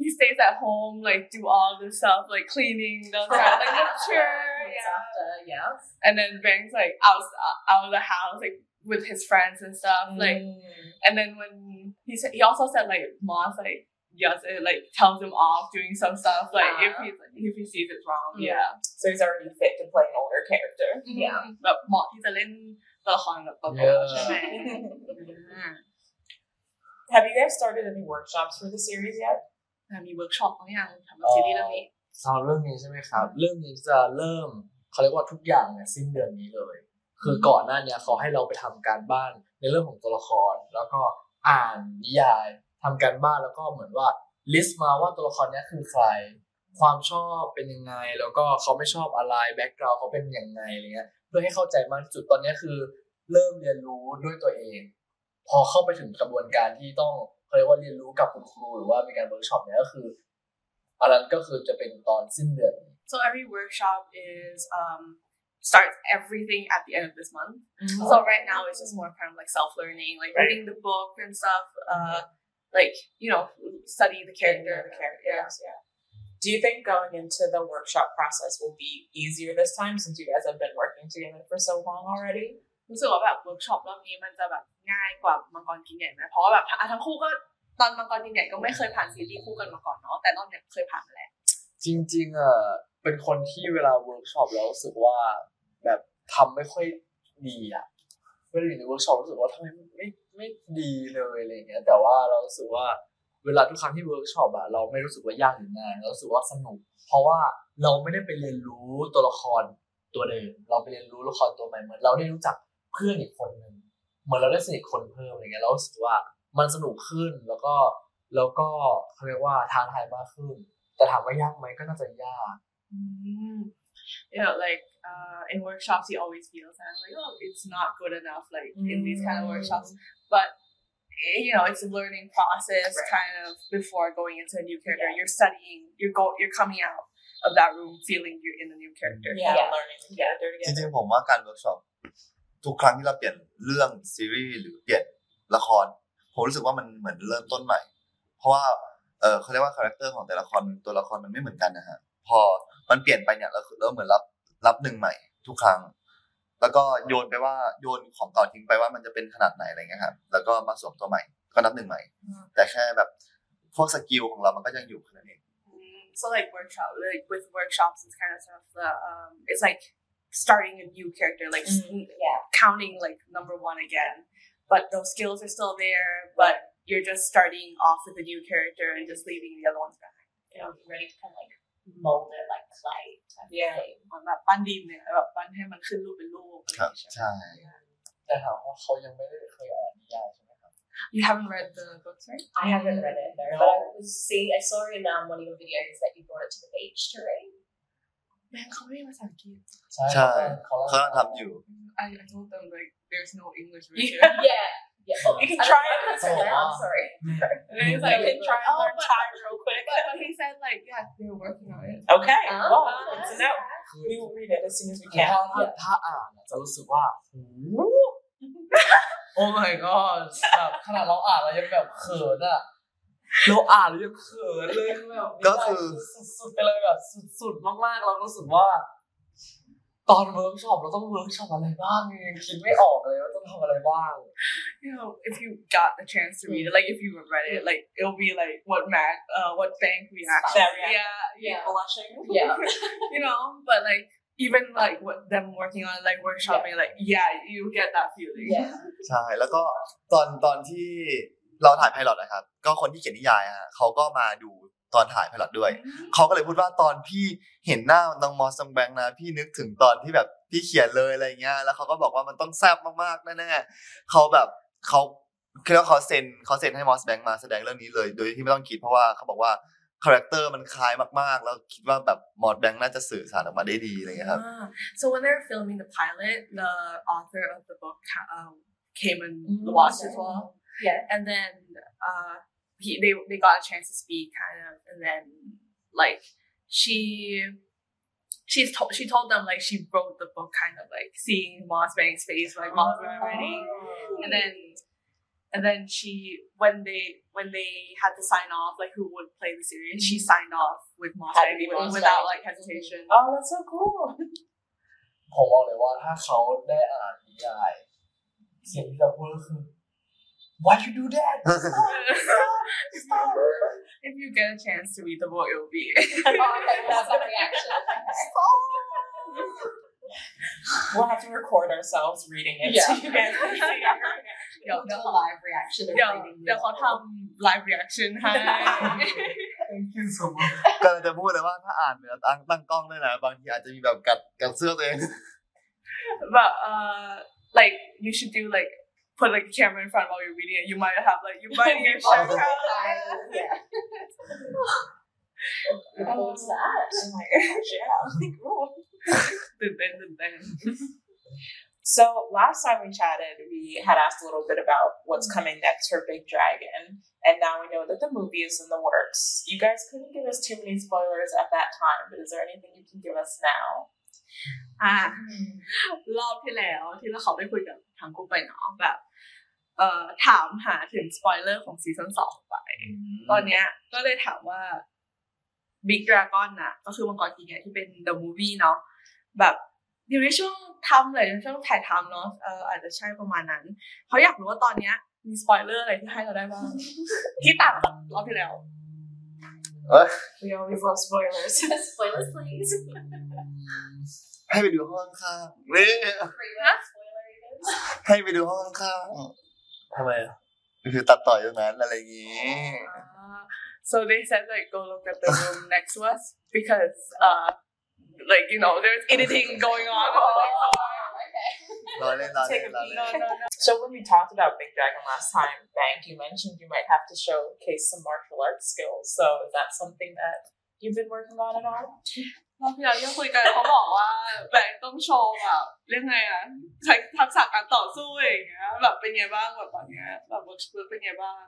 he stays at home, like do all this stuff, like cleaning, the like mature, yeah. After, yeah. And then Bang's like out out of the house, like with his friends and stuff, like. And then when he said, he also said like Moss like yes, it like tells him off doing some stuff, like if he if he sees it's wrong, yeah. So he's already fit to play an older character. Yeah. แบบเหมาะที่จะเล่นตัวละครแบบโตๆใช่ไหม Have you guys started any workshops for the series yet? มีเวิร์กช็อปบางอย่างทำซีรีส์เรื่องนี้ สำหรับเรื่องนี้ใช่ไหมครับ เรื่องนี้จะเริ่มเขาเรียกว่าทุกอย่างเนี่ยสิ้นเดือนนี้เลย คือก่อนหน้าเนี้ยเขาให้เราไปทำการบ้านในเรื่องของตัวละคร แล้วก็อ่านนิยายทำการบ้านแล้วก็เหมือนว่าลิสต์มาว่าตัวละครเนี้ยคือใคร ความชอบเป็นยังไง แล้วก็เขาไม่ชอบอะไรแบ็กกราวเขาเป็นยังไงอะไรเงี้ยเพื่อให้เข้าใจมากที่สุดตอนนี้คือ เริ่มเรียนรู้ด้วยตัวเอง พอเข้าไปถึงกระบวนการที่ต้องเขาเรียกว่าเรียนรู้กับคุณครูหรือว่ามีการเวิร์กช็อปเนี่ยก็คืออันนั้นก็คือจะเป็นตอนสิ้นเดือน So every workshop is um starts everything at the end of this month. Mhm. So right now it's just more kind of like self learning, like Right. reading the book and stuff. Uh, like you know, study the character. the characters, yeah. Do you think going into the workshop process will be easier this time since you guys have been working together for so long already? รู้สึกว่าแบบเวิร์กช็อปรอบนี้มันจะแบบง่ายกว่ามังกรกินใหญ่ไหมเพราะว่าแบบอ่ะทั้งคู่ก็ตอนมังกรกินใหญ่ก็ไม่เคยผ่านซีรีส์คู่กันมาก่อนเนาะแต่รอบเนี้ยเคยผ่านมาแล้ว จริงๆอ่ะ เป็นคนที่เวลาเวิร์กช็อปแล้วรู้สึกว่า แบบทำไม่ค่อยดีอะเวลาอยู่ในเวิร์กช็อปรู้สึกว่าทำไมไม่ไม่ดีเลยอะไรเงี้ย แต่ว่าเรารู้สึกว่าเวลาทุกครั้งที่เวิร์กช็อปอะเราไม่รู้สึกว่ายากหรือนานเรารู้สึกว่าสนุก เพราะว่าเราไม่ได้ไปเรียนรู้ตัวละครตัวเดิมเราไปเรียนรู้ละครตัวใหม่เหมือนเราได้รู้จักเพื่อนอีกคนหนึ่งเหมือนเราได้สนิทคนเพิ่มอะไรเงี้ยเรารู้สึกว่ามันสนุกขึ้นแล้วก็แล้วก็เขาเรียกว่าท้าทายมากขึ้น แต่ถามว่ายากไหมก็น่าจะยาก Mm. You know, like uh, in workshops, he always feels that like, oh, it's not good enough, like in these kind of workshops. But eh, you know, it's a learning process, kind of before going into a new character. You're studying, you're go, you're coming out of that room feeling you're in a new character. Yeah, learning the character together. จริงๆผมว่าการเวิร์กช็อปทุกครั้งที่เราเปลี่ยนเรื่องซีรีส์หรือเปลี่ยนละครผมรู้สึกว่ามันเหมือนเริ่มต้นใหม่ เพราะว่าเออเขาเรียกว่า character ของแต่ละครตัวละครมันไม่เหมือนกันนะฮะพอ มันเปลี่ยนไปเนี่ยเราคือเราเหมือนนับนับหนึ่งใหม่ทุกครั้ง แล้วก็โยนไปว่าโยนของเก่าทิ้งไปว่ามันจะเป็นขนาดไหนอะไรเงี้ยครับแล้วก็มาสวมตัวใหม่ก็นับหนึ่งใหม่ แต่แค่แบบพวกสกิลของเรามันก็ยังอยู่แค่นั้นเอง So like workshop, like with workshops, it's kind of stuff. that um, it's like starting a new character, like s- yeah. counting like number one again. But those skills are still there, but you're just starting off with a new character and just leaving the other ones behind. You know, ready to kind of like mold it like clay. type of Yeah. thing. เหมือนแบบปั้นดินเนี่ยแบบปั้นให้มันขึ้นรูปเป็นรูปอะไรอย่างเงี้ยใช่ไหม ใช่ แต่ถามว่าเขายังไม่ได้เคยอ่านนิยายใช่ไหมครับ You haven't read the books, right? I haven't read it though, but I was see I saw in um, one of your videos that you brought it to the beach to read. แม่เขาไม่มีภาษาอังกฤษ ใช่เขากำลังทำอยู่ I, I told them like there's no English Yeah, version. yeah. yeah. Oh, You can I try don't know it. if it's allowed, I'm sorry. And then he's You like, can try and oh, learn but, Thai real quick. but, but he said like, yeah, they're working on it. Okay, Oh, well, that's good to know. We will read it as soon as we คือ can. ถ้าถ้าถ้าอ่านอะจะรู้สึกว่าโอ้โห Oh my god แบบขนาดเราอ่านเรายังแบบเขินอะเราอ่านเรายังเขินเลยแบบก็คือสุดๆไปเลยแบบสุดๆมากๆเรารู้สึกว่า ตอนเวิร์กช็อปเราต้องเวิร์กช็อปอะไรบ้างยังคิดไม่ออกเลยว่าต้องทำอะไรบ้าง You know, if you got the chance to read it, like if you read it, like it'll be like what Mac, uh, what Bank reaction. That reaction. Yeah, Yeah. Blushing. Yeah. you know, but like even like what them working on like workshopping, like yeah, you get that feeling. Yeah. ใช่แล้วก็ตอนตอนที่เราถ่ายไพลอตนะครับ ก็คนที่เขียนนิยายอะฮะเขาก็มาดู ตอนถ่ายไพลอตด้วยเขาก็เลยพูดว่าตอนพี่เห็นหน้าน้องมอสซังแบงค์นะพี่นึกถึงตอนที่แบบพี่เขียนเลยอะไรเงี้ยแล้วเขาก็บอกว่ามันต้องแซ่บมากๆแน่ๆเขาแบบเขาคือว่าเขาเซ็นเขาเซ็นให้มอสแบงค์มาแสดงเรื่องนี้เลย โดยที่ไม่ต้องคิดเพราะว่าเขาบอกว่าคาแรคเตอร์มันคล้ายมากๆ แล้วคิดว่าแบบมอสแบงค์น่าจะสื่อสารออกมาได้ดีอะไรเงี้ยครับ Ah. So when they were filming the pilot, the author of the book ca- um, came and watched as well. Yeah. and then uh he they they got a chance to speak kind of and then like she she's told she told them like she wrote the book kind of like seeing Moss Bank's face like Moss Bank already and then and then she when they when they had to sign off like who would play the series she signed off with Moss Had to Bank be with- Moss without Bank. like hesitation Oh, that's so cool. ผมบอกเลยว่าถ้าเขาได้อ่านนิยายสิ่งที่จะพูดก็คือ why you do that if you get a chance to read the book it will be Oh, okay, that's that reaction. We'll have to record ourselves reading it Yeah. so you guys can see our reaction. เดี๋ยว We'll do a live reaction of เดี๋ยว reading เดี๋ยวเขาทำ live reaction ให้ thank you so much ก็เลยจะพูดเลยว่าถ้าอ่านเนี่ยตั้งตั้งกล้องด้วยนะ บางทีอาจจะมีแบบกัดกัดเสื้อตัวเอง but uh like you should do like put like a camera in front while you're reading it you might have like you might get shocked Yeah. Look forward to that. Oh my gosh, yeah. Cool. ตื่นเต้นตื่นเต้น So last time we chatted, we had asked a little bit about what's coming next for Big Dragon, and now we know that the movie is in the works. You guys couldn't give us too many spoilers at that time, but is there anything you can give us now? อ่ารอบที่แล้วที่เราเขาได้คุยกับทางกูไปเนาะแบบ เอ่อ ถามหาถึงสปอยเลอร์ของซีซั่นสองไป ตอนเนี้ยก็เลยถามว่า Big Dragon น่ะ ก็คือมังกรกินไงที่เป็น The Movie เนาะแบบอยู่ในช่วงทำเลยในช่วงถ่ายทำเนาะเอออาจจะใช่ประมาณนั้น เขาอยากรู้ว่าตอนเนี้ยมีสปอยเลอร์อะไรที่ให้เราได้บ้าง ที่ต่างจากรอบที่แล้วเอ้ย We always love spoilers. Spoilers, please. ให้ไปดูห้องข้างๆนี่ Free round spoiler even. ให้ไปดูห้องข้างๆ ทำไมอ่ะคือตัดต่อยตรงนั้นอะไรอย่างงี้ Uh, so they said like go look at the room next to us because uh like you know there's editing going on. okay. รอเล่นรอเล่ Take น a รอ peek. เล่น No, no, no. So when we talked about Big Dragon last time, Bank, you mentioned you might have to showcase some martial arts skills. So is that something that you've been working on at all? รอบที่แล้วยังคุยกันเขาบอกว่าแบงค์ต้องโชว์แบบเรื่องไงอะใช้ทักษะการต่อสู้อย่างเงี้ย แบบเป็นไงบ้างแบบตอนเนี้ยแบบเวิร์กเป็นไงบ้าง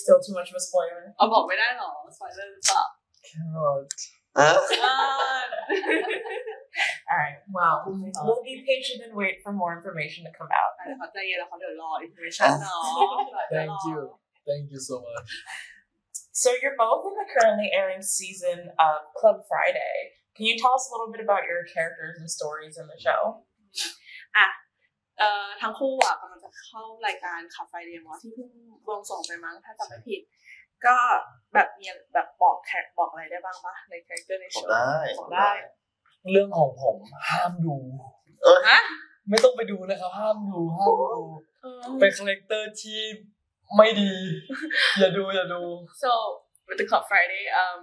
Still too much of a spoiler. เอาบอกไม่ได้หรอสปอยเลอร์หรือเปล่าอะ All right. Well, we'll be patient and wait for more information to come out. แต่เขาใจเย็นแล้วเขาเดี๋ยวรอ information เนาะ thank you thank you so much So you're both in the currently airing season of Club Friday. Can you tell us a little bit about your characters and stories in the show? อ่ะเอ่อทั้งคู่อ่ะกำลังจะเข้ารายการขับไฟเดมอที่เพิ่งวงส่งไปมั้งถ้าจำไม่ผิด ก็แบบมีแบบบอกแขกบอกอะไรได้บ้างปะในคาแรคเตอร์ในโชว์ ได้ บอกได้ เรื่องของผมห้ามดู เออ ฮะ ไม่ต้องไปดูนะครับ ห้ามดูห้ามดู เออ เป็นคาแรคเตอร์ที่ ไม่ดี อย่าดูอย่าดู So with the Club Friday, um,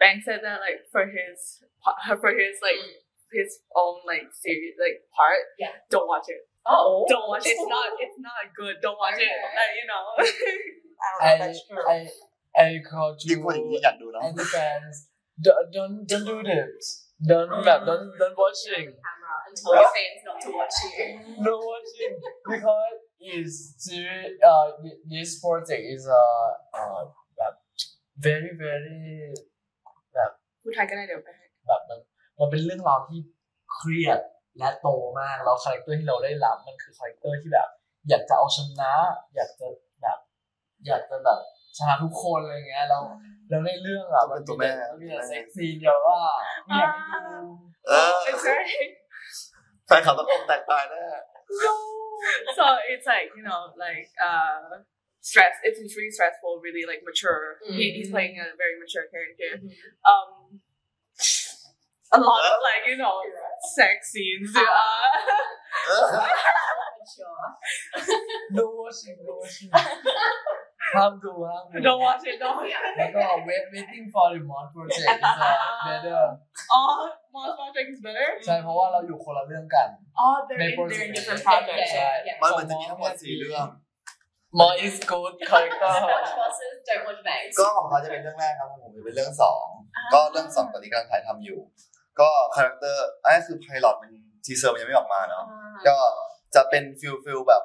Bang said that like for his for his like his own like series like part. Yeah. Don't watch it. Oh. Don't watch it. It's not. It's not good. Don't watch it. Okay. Like, you know. I I I call ยิ่งพูดอย่างนี้อยากดูเนาะ any fans don't don't don't do this don't แบบ don't don't watching Camera and tell your fans not to watch you. no watching because this series uh this project is uh uh แบบ very very แบบพูดไทยก็ได้เดี๋ยวไปให้แบบมันมันเป็นเรื่องราวที่เครียดและโตมากแล้วคาแรคเตอร์ที่เราได้รับมันคือคาแรคเตอร์ที่แบบ อยากจะเอาชนะอยากจะแบบอยากจะแบบชนะทุกคนอะไรเงี้ยแล้วแล้วในเรื่องอะมันตัวมีแม่แต่มันมีแต่เซ็กซีเดียวว่าไม่อยากให้ดูเออ It's very แฟนคลับต้องอกแตกตายแน่ so it's like you know like uh stress it's really stressful really like mature. He, he's playing a very mature character. Um a lot of like you know sex scenes. Uh, no washing no watching ห้ามดูห้ามดู don't watch it don't watch แล้ว it ก็ wait waiting for the mod project is uh, better oh Mars Project is better ใช่เพราะว่าเราอยู่คนละเรื่องกัน oh they're ใน in, โปร they're เจก in ต์ different projects ใช่มันเหมือนจะมีทั้งหมดสี่เรื่อง more is good character Watch bosses, don't watch bangs. ก็ของเขาจะเป็นเรื่องแรกครับของผมจะเป็นเรื่องสองก็เรื่องสองตอนนี้กำลังถ่ายทำอยู่ ก็คาแรคเตอร์อันนี้คือไพลอตมันทีเซอร์มันยังไม่ออกมาเนาะก็จะเป็นฟิลฟิลแบบ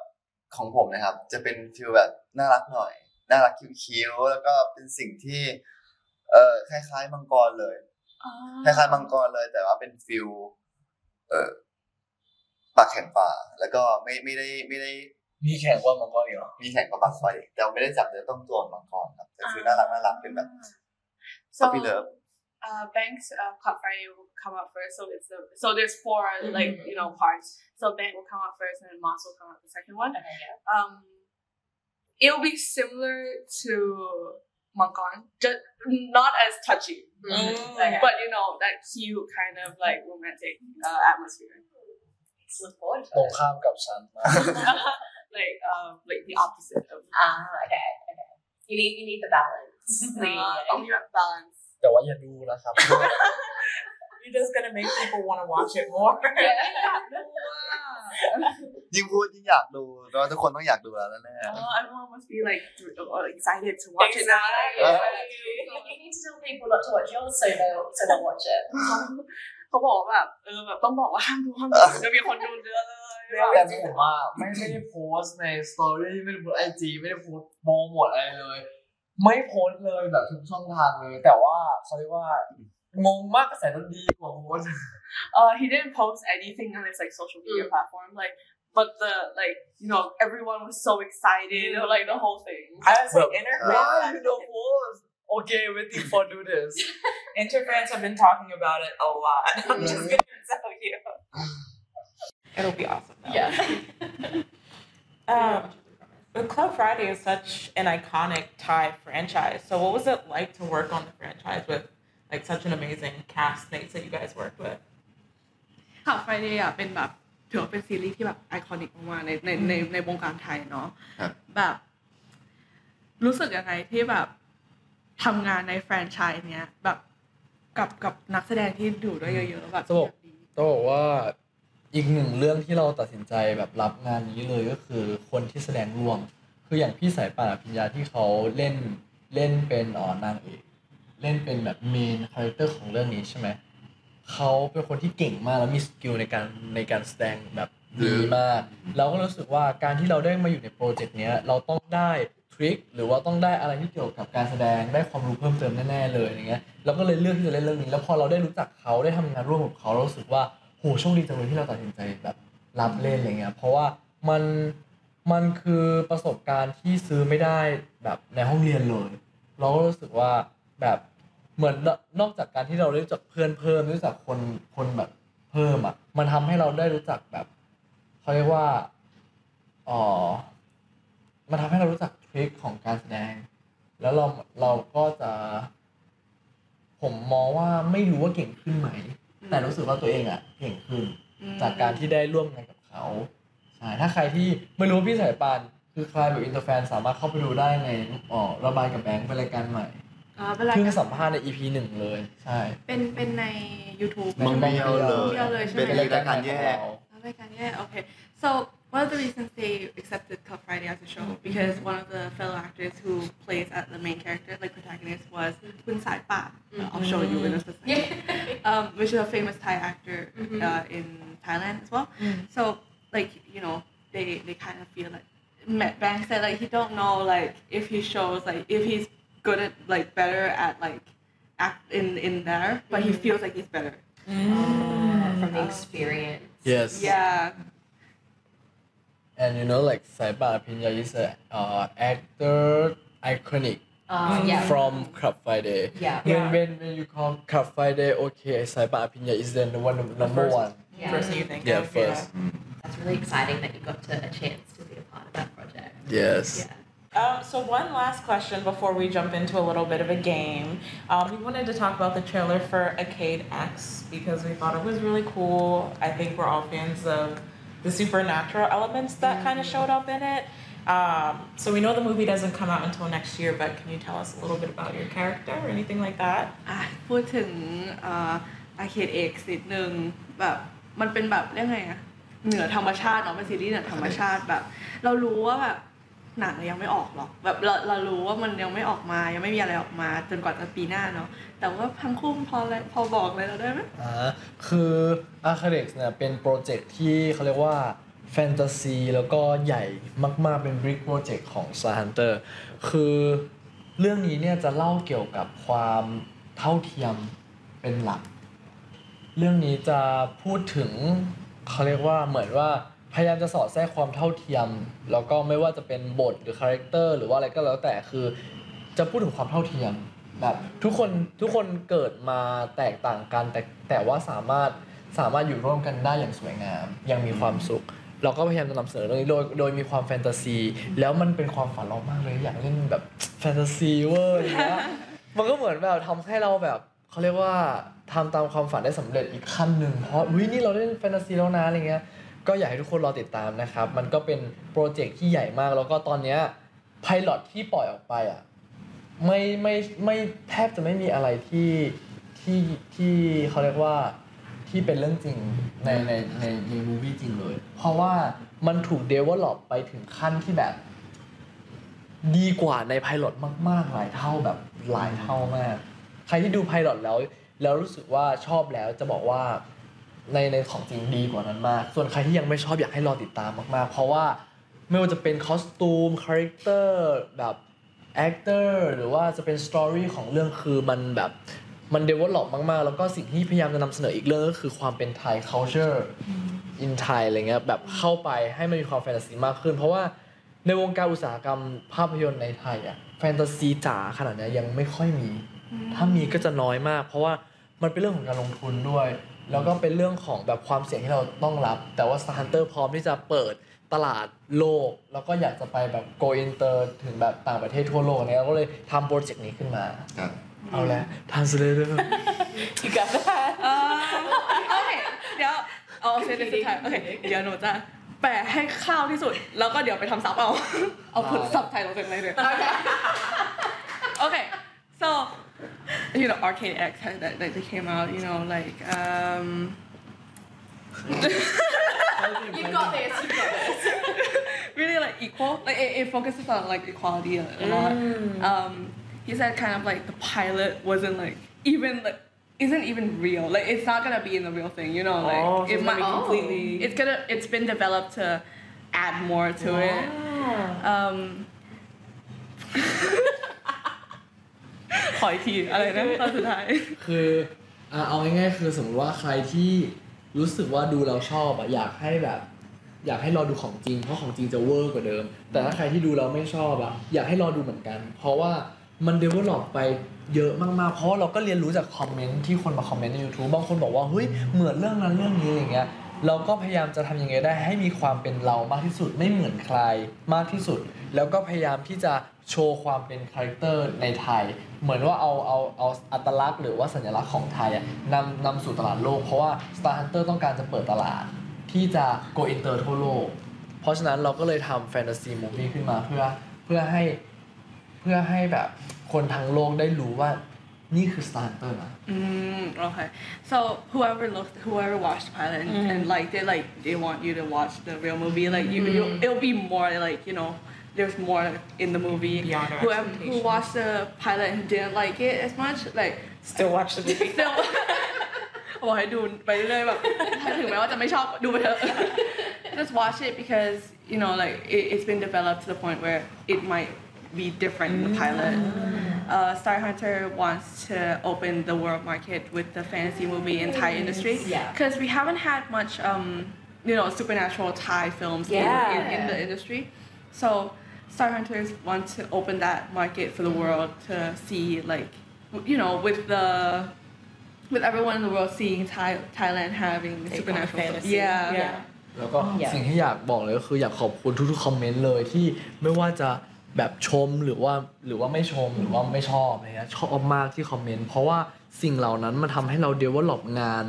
ของผมนะครับ จะเป็นฟิลแบบน่ารักหน่อย น่ารักคิ้วๆแล้วก็เป็นสิ่งที่ เอ่อคล้ายๆมังกรเลยคล้ายๆมังกรเลย แต่ว่าเป็นฟิลเอ่อปากแข็งป่า แล้วก็ไม่ไม่ได้ไม่ได้ มีแข่งว่ามังกรอีกเหรอมีแข่งกับปากไฟแต่ไม่ได้จับเนื้อต้องตัวมังกรครับแต่คือน่ารักน่ารักเป็นแบบ So, puppy love uh, Banks uh, Club Friday will come out first. So it's the so there's four like you know parts. So Bank will come out first, and then Moss will come out the second one. Um, it'll be similar to Mankan, just not as touchy, Okay. but you know that cute kind of like romantic uh, atmosphere. Let's look forward ตรง to it. ข้ามกับฉันมาก like um like the opposite of Ah, okay, okay. You need you need the balance. The, uh, only balance. แต่ว่าอย่าดูนะครับ You're just gonna make people want to watch it more. ยิ่งพูดยิ่งอยากดูแล้วทุกคนต้องอยากดูแล้วแน่ Oh, everyone must be like uh, excited to watch it now. you need to tell people not to watch yours so they'll so they'll watch it. เขาบอกว่าแบบเออแบบต้องบอกว่าห้ามดูห้ามดูเดี๋ยวมีคนดูเยอะเลยแต่ผมอะไม่ไม่ได้โพสต์ในสตอรี่ไม่ได้โพสไอจีไม่ได้โพสต์โปรโมทอะไรเลย ไม่โพสต์เลยแบบทุกช่องทางเลย แต่ว่าเขาเรียกว่า งงมากกระแสมันดีกว่าโพสต์ Uh, he didn't post anything on his like social media platform, like, but the like, you know, everyone was so excited, or, like the whole thing. I was like, Well, Interfans. why you don't post okay waiting for do this Interfans have been talking about it a lot. I'm just gonna tell you. It'll be awesome. though. Yeah. Um, but Club Friday is such an iconic Thai franchise. So what was it like to work on the franchise with like such an amazing cast mates that you guys worked with? Club Friday อะเป็นแบบถือว่าเป็นซีรีส์ที่แบบ iconic มากๆในในในในวงการไทยเนาะครับแบบ รู้สึกยังไงที่แบบทำงานในแฟรนไชส์เนี้ยแบบกับกับนักแสดงที่อยู่ด้วยเยอะๆแบบจะบอกต้องบอกว่าอีกหนึ่งเรื่องที่เราตัดสินใจแบบรับงานนี้เลยก็คือคนที่แสดงร่วม คืออย่างพี่สายป่านอภิญญาที่เขาเล่นเล่นเป็นอ๋อนางเอก เล่นเป็นแบบ main character ของเรื่องนี้ใช่ไหมเขาเป็นคนที่เก่งมากแล้วมีสกิลในการในการแสดงแบบดีมากเราก็รู้สึกว่าการที่เราได้มาอยู่ในโปรเจกต์เนี้ยเราต้องได้ทริคหรือว่าต้องได้อะไรที่เกี่ยวกับการแสดงได้ความรู้เพิ่มเติมแน่ๆเลยอย่างเงี้ยเราก็เลยเลือกที่จะเล่นเรื่องนี้ แล้วพอเราได้รู้จักเขาได้ทำงานร่วมกับเขาเรารู้สึกว่าโหโชคดีจังเลยที่เราตัดสินใจแบบรับเล่นอะไรเงี้ยเพราะว่ามันมันคือประสบการณ์ที่ซื้อไม่ได้แบบในห้องเรียนเลย เราก็รู้สึกว่าแบบ เหมือนนนอกจากการที่เราได้รู้จักเพื่อนเพิ่มได้รู้จักคนคนแบบเพิ่มอะ มันทำให้เราได้รู้จักแบบเขาเรียกว่าอ๋อมันทำให้เรารู้จักทริคของการแสดง แล้วเราเราก็จะ ผมมองว่าไม่รู้ว่าเก่งขึ้นไหม แต่รู้สึกว่าตัวเองอะ เก่งขึ้นอืมจากการที่ได้ร่วมงานกับเขาใช่ถ้าใครที่ไม่รู้ว่าพี่สายปานคือใครแบบอินเตอร์แฟนสามารถเข้าไปดูได้ในอ๋อระบายกับแบงค์เป็นรายการใหม่ อ่าเป็นราย เพิ่ง การ สัมภาษณ์ใน EP หนึ่งเลย ใช่ เป็นเป็นใน YouTube มังเดียวเลย มังเดียวเลยใช่ไหม เป็นรายการแยก รายการแยก okay so one of the reasons they accepted Club Friday as a show because one of the fellow actors who plays at the main character like protagonist was Kun Sai Pa I'll show you in a second um, which is a famous Thai actor uh, in Thailand as well so like you know they they kind of feel like Matt Bang said like he don't know like if he shows like if he's good at like better at like act in in there but he feels like he's better from the experience. Yes. Yeah. and you know like Saiba Pinya is a uh, actor iconic Uh, yeah. from Club Friday Yeah. when, Yeah. when when you call Club Friday okay Saiba Pinya is then the one number first- one Yeah. Person you think yeah of, first That's really exciting that you got to, a chance to be a part of that project. yes Um, so one last question before we jump into a little bit of a game. Um, we wanted to talk about the trailer for Arcade X because we thought it was really cool. I think we're all fans of the supernatural elements that kind of showed up in it. Um, so we know the movie doesn't come out until next year, but can you tell us a little bit about your character or anything like that? อ่ะพูดถึงอาเคดเอกนิดนึงแบบมันเป็นแบบเรียกไงอะเหนือธรรมชาติเนาะเป็นซีรีส์เหนือธรรมชาติแบบ เรารู้ว่าแบบ หนังยังไม่ออกหรอกแบบเราเรารู้ว่ามันยังไม่ออกมายังไม่มีอะไรออกมา จนกว่าจะปีหน้าเนาะแต่ว่าทั้งคู่พอเลยพอบอกเลยเราได้ไหมอ่าคือ a r c h e x เนี่ยเป็นโปรเจกต์ที่เขาเรียกว่าแฟนตาซีแล้วก็ใหญ่มาก ๆ เป็น Big Project ของ Star Hunter คือเรื่องนี้เนี่ยจะเล่าเกี่ยวกับความเท่าเทียมเป็นหลัก เรื่องนี้จะพูดถึงเขาเรียกว่าเหมือนว่า พยายามจะสอดแทรกความเท่าเทียม แล้วก็ไม่ว่าจะเป็นบทหรือคาแรคเตอร์หรือว่าอะไรก็แล้วแต่คือ จะพูดถึงความเท่าเทียมแบบทุกคนทุกคนเกิดมาแตกต่างกันแต่แต่ว่าสามารถสามารถอยู่ร่วมกันได้อย่างสวยงาม ยังมีความสุข เราก็พยายามจะนำเสนอเรื่องนี้โดยโดยมีความแฟนตาซี แล้วมันเป็นความฝันเรามากเลยอยากเล่นแบบแฟนตาซีเวอร์อย่างเงี้ยมันก็เหมือนแบบทำให้เราแบบเขาเรียกว่าทำตามความฝันได้สำเร็จอีกขั้นหนึ่งเพราะวินี่เราเล่นแฟนตาซีแล้วนะอะไรเงี้ย ก็อยากให้ทุกคนรอติดตามนะครับ มันก็เป็นโปรเจกต์ที่ใหญ่มาก แล้วก็ตอนเนี้ยไพลอตที่ปล่อยออกไปอะไม่ไม่ไม่แทบจะไม่มีอะไรที่ที่ที่เขาเรียกว่าที่เป็นเรื่องจริงในในในในมูวี่จริงเลย เพราะว่ามันถูกเดเวลลอปไปถึงขั้นที่แบบ ดีกว่าในไพลอตมาก ๆ หลายเท่าแบบหลายเท่ามาก ใครที่ดูไพลอตแล้ว แล้วรู้สึกว่าชอบแล้วจะบอกว่า ในในของจริงดีกว่านั้นมาก ส่วนใครที่ยังไม่ชอบอยากให้รอติดตามมากๆ เพราะว่าไม่ว่าจะเป็นคอสตูมคาแรคเตอร์แบบแอคเตอร์หรือว่าจะเป็นสตอรี่ของเรื่องคือมันแบบมัน develop มากๆ แล้วก็สิ่งที่พยายามจะนำเสนออีกเรื่องก็คือความเป็นไทย culture in Thai อะไรเงี้ยแบบเข้าไปให้มันมีความแฟนตาซีมากขึ้น เพราะว่าในวงการอุตสาหกรรมภาพยนตร์ในไทยอะแฟนตาซีจ๋าขนาดนี้ยังไม่ค่อยมี ถ้ามีก็จะน้อยมาก เพราะว่ามันเป็นเรื่องของการลงทุนด้วย แล้วก็เป็นเรื่องของแบบความเสี่ยงที่เราต้องรับ แต่ว่า Star Hunter พร้อมที่จะเปิดตลาดโลก แล้วก็อยากจะไปแบบ go inter ถึงแบบต่างประเทศทั่วโลกเนี่ยเราก็เลยทำโปรเจกต์นี้ขึ้นมาเอาแล้ว translator You got that? เอ่อโอเคเดี๋ยวเอา sentence สุดท้ายโอเคเดี๋ยวหนูจะแปลให้คร่าวที่สุด แล้วก็เดี๋ยวไปทำซับเอา เอาผลซับไทยลงเต็มเลยเลยโอเค so you know Arcade X that, that they came out you know like um You got this. You got this. really like equal like it, it focuses on like equality a, a lot Mm. um he said kind of like the pilot wasn't like even like isn't even real like it's not gonna be in the real thing you know like Oh, so it might be completely- it's gonna it's been developed to add more to it um ขออีกทีอะไรนะตอนสุดท้าย คือเอาง่ายๆคือสมมติว่าใครที่รู้สึกว่าดูเราชอบอะอยากให้แบบ อยากให้รอดูของจริง เพราะของจริงจะเวอร์กว่าเดิม แต่ถ้าใครที่ดูเราไม่ชอบอะอยากให้รอดูเหมือนกัน เพราะว่ามัน develop ไปเยอะมากๆ เพราะว่าเราก็เรียนรู้จากคอมเมนต์ที่คนมาคอมเมนต์ใน YouTube บางคนบอกว่าเฮ้ยเหมือนเรื่องนั้นเรื่องนี้อะไรเงี้ยเราก็พยายามจะทำยังไงได้ให้มีความเป็นเรามากที่สุดไม่เหมือนใครมากที่สุด แล้วก็พยายามที่จะ โชว์ความเป็นคาแรคเตอร์ในไทย เหมือนว่าเอาเอาเอาอัตลักษณ์หรือว่าสัญลักษณ์ของไทยอะนำนำสู่ตลาดโลก เพราะว่า Star Hunter ต้องการจะเปิดตลาด ที่จะ go inter ทั่วโลก เพราะฉะนั้นเราก็เลยทำ fantasy movie ขึ้นมาเพื่อเพื่อให้เพื่อให้แบบคนทั้งโลกได้รู้ว่านี่คือ Star Hunter นะ Mm, okay. So whoever looked, whoever watched the pilot and, and liked it, like they want you to watch the real movie. Like you, you it'll be more like you know, there's more in the movie. Beyond our whoever who expectations. watched the pilot and didn't like it as much, like Still watch the movie. still. บอกให้ดูไปเรื่อยๆแบบถึงแม้ว่าจะไม่ชอบดูไปเถอะ just watch it because you know like it, it's been developed to the point where it might be different in the pilot. Uh, Star Hunter wants to open the world market with the fantasy movie and Thai industry Yeah. because we haven't had much um, you know supernatural Thai films in, in, in the Yeah. industry. So Star Hunters want to open that market for the world to see like you know with the with everyone in the world seeing Thai, Thailand having supernatural films. fantasy. Yeah. Yeah. แล้วก็ Yeah. สิ่งที่อยากบอกเลยก็คืออยากขอบคุณทุกๆคอมเมนต์เลยที่ไม่ว่าจะแบบชมหรือว่าหรือว่าไม่ชมหรือว่าไม่ชอบอะไรเงี้ยชอบมากที่คอมเมนต์เพราะว่าสิ่งเหล่านั้นมันทำให้เราเดเวลลอปงาน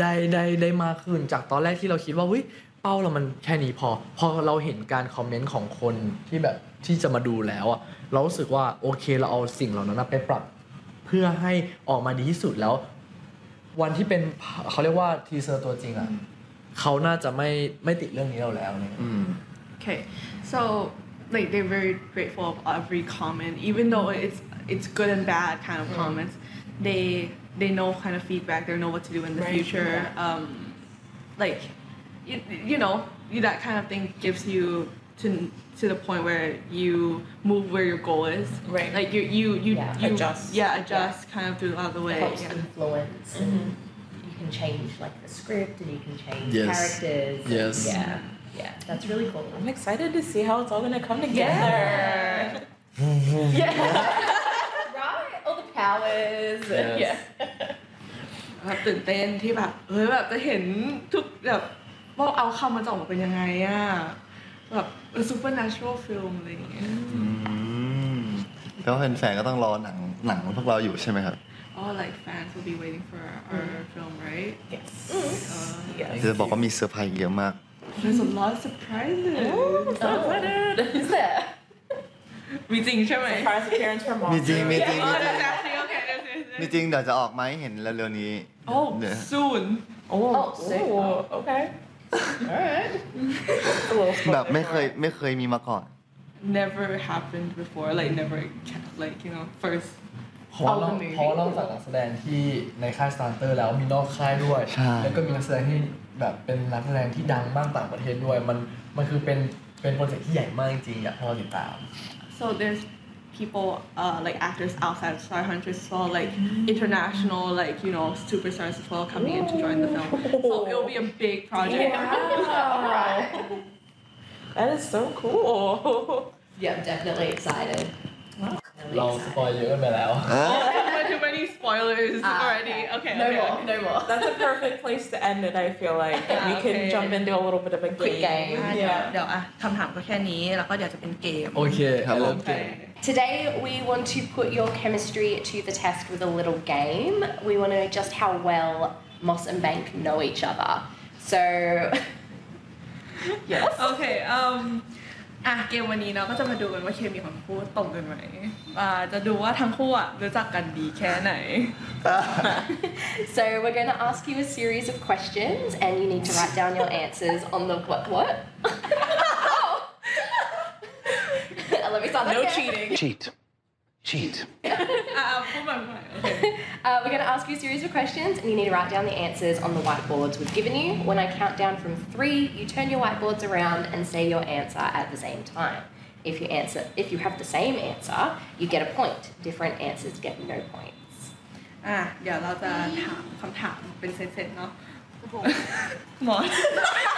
ได้ได้ได้มากขึ้นจากตอนแรกที่เราคิดว่าเฮ้ย เป้าเรามันแค่นี้พอ พอเราเห็นการคอมเมนต์ของคนที่แบบที่จะมาดูแล้วอะเรารู้สึกว่าโอเคเราเอาสิ่งเหล่านั้นไปปรับ เพื่อให้ออกมาดีที่สุดแล้ว วันที่เป็นเขาเรียกว่าทีเซอร์ตัวจริงอะเขาน่าจะไม่ไม่ติดเรื่องนี้เราแล้วเนี่ย Okay, so like they're very grateful of every comment, even though it's it's good and bad kind of comments. They they know kind of feedback. They know what to do in the Right. future. Um, like you, you know you, that kind of thing gives you to to the point where you move where your goal is. Right. Like you you you, Yeah. you Adjust. Yeah, adjust kind of throughout the way. helps Yeah. influence and you can change like the script and you can change Yes. characters. and Yes. Yeah. Yeah. That's really cool. I'm excited to see how it's all gonna come together. Yeah. right? All the powers. and- Yes. Yeah. แบบตื่นเต้นที่แบบเฮ้ยแบบจะเห็นทุกแบบ ว่า outcome มันจะออกมาเป็นยังไงอะแบบซูเปอร์นัชช l ฟิลมอะไรอย่างเงี้ยออืมแล้วแฟนๆก็ต้องรอหนังหนังของพวกเราอยู่ใช่ไหมครับ all like fans will be waiting for our film right Yes. uh, จะบอกว่ามีเซอร์ไพรส์เยอะมาก there's a lot of surprises So excited. Is there? มีจริงใช่ไหม Surprise appearance from มี Monster. จริงมีจริงอ๋อมีจริง that's actually okay that's it. มีจริงเดี๋ยวจะออกมาให้เห็นเร็วๆนี้ oh เดี๋ยว soon Oh, Oh, sick. oh, okay. Alright. A little แบบ spoiler ไม่เคย short. ไม่เคยมีมาก่อน never happened before like never like you know first เพราะว่า of นอ the ก movie เพราะว่านอกจากนักแสดงที่ในค่ายสตาร์เตอร์แล้วมีนอกค่ายด้วยใช่แล้วก็มีนักแสดงที่แบบเป็นนักแสดงที่ดังบ้างต่างประเทศด้วย มันมันคือเป็นเป็นโปรเจกต์ที่ใหญ่มากจริงๆอยากให้เราติดตาม So there's people uh, like actors outside of Star Hunters as well, like international, like you know, superstars as well coming in to join the film. So it'll be a big project. Wow. That is so cool. Yeah, I'm definitely excited. เราสปอยเยอะกันไปแล้ว Too many spoilers Ah, already. okay. Okay, No okay, more, okay. no more. That's a perfect place to end it, I feel like. And we can Okay. jump into a little bit of a Quick game. game. เดี๋ยว Yeah. เดี๋ยวอ่ะคำถามก็แค่นี้ แล้วก็เดี๋ยวจะเป็นเกม โอเค ครับผม เริ่มเกม Today, we want to put your chemistry to the test with a little game. We want to know just how well Moss and Bank know each other. So, yes. โอเค อืมอะเกมวันนี้เนาะก็จะมาดูกันว่าเคมีของทั้งคู่ตรงกันไหมอ่าจะดูว่าทั้งคู่อะรู้จักกันดีแค่ไหน So, we're going to ask you a series of questions, and you need to write down your answers on the what? What? Let me start No again. cheating. Cheat. Cheat. อ่ะอ่ะพูดใหม่พูดใหม่โอเค Uh, we're going to ask you a series of questions, and you need to write down the answers on the whiteboards we've given you. When I count down from three, you turn your whiteboards around and say your answer at the same time. If you answer, if you have the same answer, you get a point. Different answers get no points. อ่ะเดี๋ยวเราจะถามคำถามเป็นเซตๆเนาะหมอน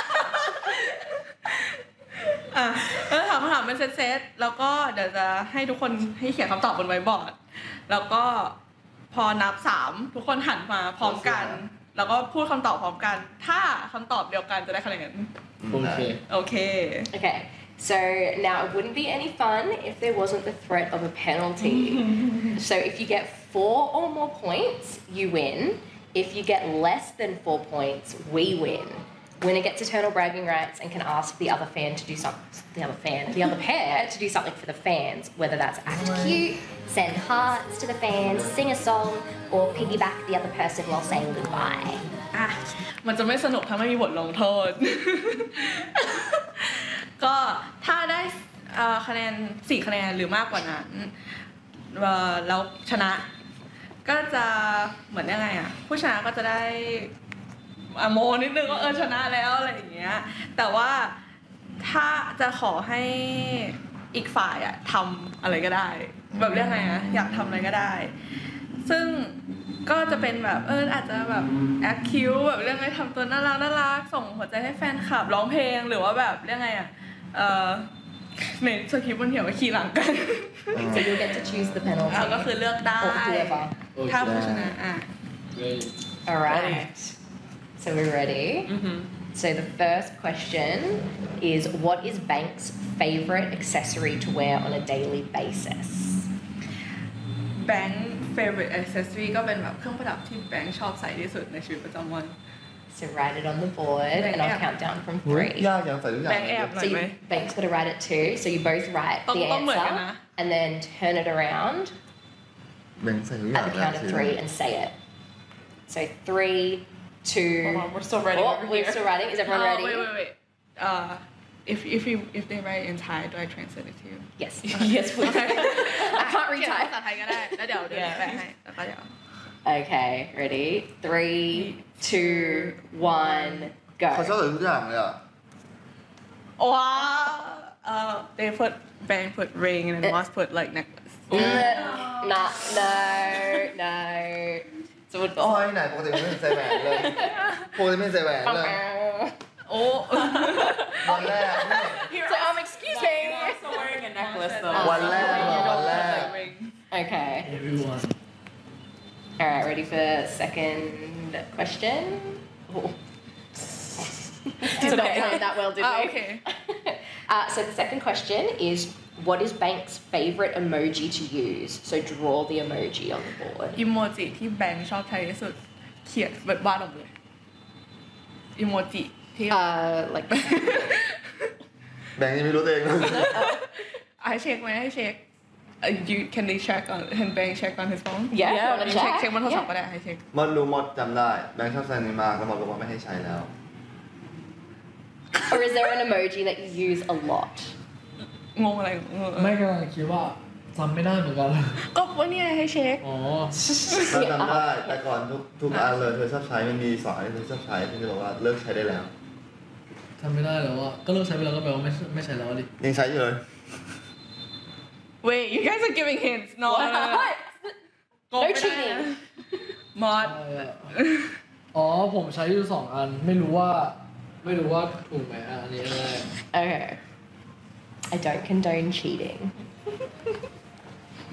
อะแล้วถามคำถามเป็นเซตๆแล้วก็เดี๋ยวจะให้ทุกคนให้เขียนคำตอบบนไวท์บอร์ด แล้วก็พอนับสามทุกคนหันมาพร้อมกัน แล้วก็พูดคำตอบพร้อมกัน ถ้าคำตอบเดียวกันจะได้คะแนนโอเคโอเค Okay, so now it wouldn't be any fun if there wasn't the threat of a penalty. so if you get four or more points, you win. If you get less than four points, we win. Winner gets eternal bragging rights and can ask the other fan to do something, the other fan, the other pair to do something for the fans, whether that's act cute, send hearts to the fans, sing a song, or piggyback the other person while saying goodbye. อ่ะมันจะไม่สนุกถ้าไม่มีบทลงโทษ ก็ถ้าได้เอ่อคะแนนสี่คะแนนหรือมากกว่านั้นเอ่อแล้วชนะ ก็จะเหมือนยังไงอ่ะ ผู้ชนะก็จะได้อะ โมนิดนึงว่าเออชนะแล้วอะไรอย่างเงี้ย แต่ว่าถ้าจะขอให้อีกฝ่ายอะทำอะไรก็ได้ แบบเรียกไงอะอยากทำอะไรก็ได้ ซึ่งก็จะเป็นแบบเอออาจจะแบบแอคคิวแบบเรื่องไงทำตัวน่ารักน่ารักส่งหัวใจให้แฟนคลับร้องเพลงหรือว่าแบบเรื่องไงอะเออในสคริปต์มันเขียนว่าขี่หลังกัน So you get to choose the penalty. อะก็คือเลือกได้ Or whoever. ถ้าผู้ชนะอะ All right. So we're ready. So the first question is what is Bank's favorite accessory to wear on a daily basis? แบงค์ favorite accessory ก็เป็นแบบเครื่องประดับที่แบงค์ชอบใส่ที่สุดในชีวิตประจำวัน So write it on the board and I'll count down from อุ๊ย three. ยากอย่างใส่ทุกอย่าง แบงค์แอบหน่อ So ยไหม you, Bank's got to write it too. So you both writeต้อง- the ต้องเหมือนกัน answer นะ and then turn it around แบ่งใส่ทุกอย่า at ง the count of three and say it. So three, two. Hold on, we're still writing Oh, over we're here. still writing. Is everyone Oh, ready? Wait, wait, wait. Uh, if if you if they write in Thai, do I translate it to you? Yes. yes, please. I can't read เขียน Thai. ภาษาไทยก็ได้ แล้วเดี๋ยวเดี๋ยวแปลให้แล้วก็เดี๋ยว Okay, ready? Three, two, one, เขาชอบ go. ใส่ทุกอย่างเลยอ่ะ ว้าว uh, they put bang put ring and then Moss put like necklace Nah, no, no. So สร้อยไหนปกติไม่ใส่แหวนเลยปกติไม่ใส่แหวนเลย โอ้ วันแรกนี่ So um, excuse me. Also wearing a necklace though. วันแรกเหรอวันแรก Okay. everyone All right, ready for second question? Oh. Did not plan that well, did Ah, we? okay. Uh, so the second question is, what is Bank's favorite emoji to use? So draw the emoji on the board. อิโมจิที่แบงค์ชอบใช้ที่สุด เขียนแบบวาดออกมาเลยอิโมจิที่ Uh, like แบ่งยังไม่รู้ตัวเองเลย ให้เช็คไหมให้เช็ค Uh, you can they check on can Bang check on his phone Yeah, you wanna เช็ค check? เช็คบนโทรศัพท์ Yeah. ก็ได้ให้เช็ค มดรู้มดจำได้ แบงค์ชอบใส่นี้มากแล้วมดบอกว่าไม่ให้ใช้แล้ว or is there an emoji that you use a lot? งงอะไรงงไม่กำลังคิดว่าจำไม่ได้เหมือนกัน ก็ว่าเนี่ยให้เช็คอ๋อเราจำได้แต่ก่อนทุกทุกอันเลยเธอชอบใช้มันมีสองอันที่เธอชอบใช้ที่เธอบอกว่าเลิกใช้ได้แล้วทำไม่ได้แล้วอะก็เลิกใช้ไปแล้วก็แปลว่าไม่ไม่ใช้แล้วดิยังใช้อยู่เลย Wait you guys are giving hints no no no What? โกง No ไม่ได้ cheating. มอดใช่อะอ๋อผมใช้อยู่สองอันไม่รู้ว่า ไม่รู้ว่าถูกไหมอะอันนี้อะไร Okay. I don't condone cheating.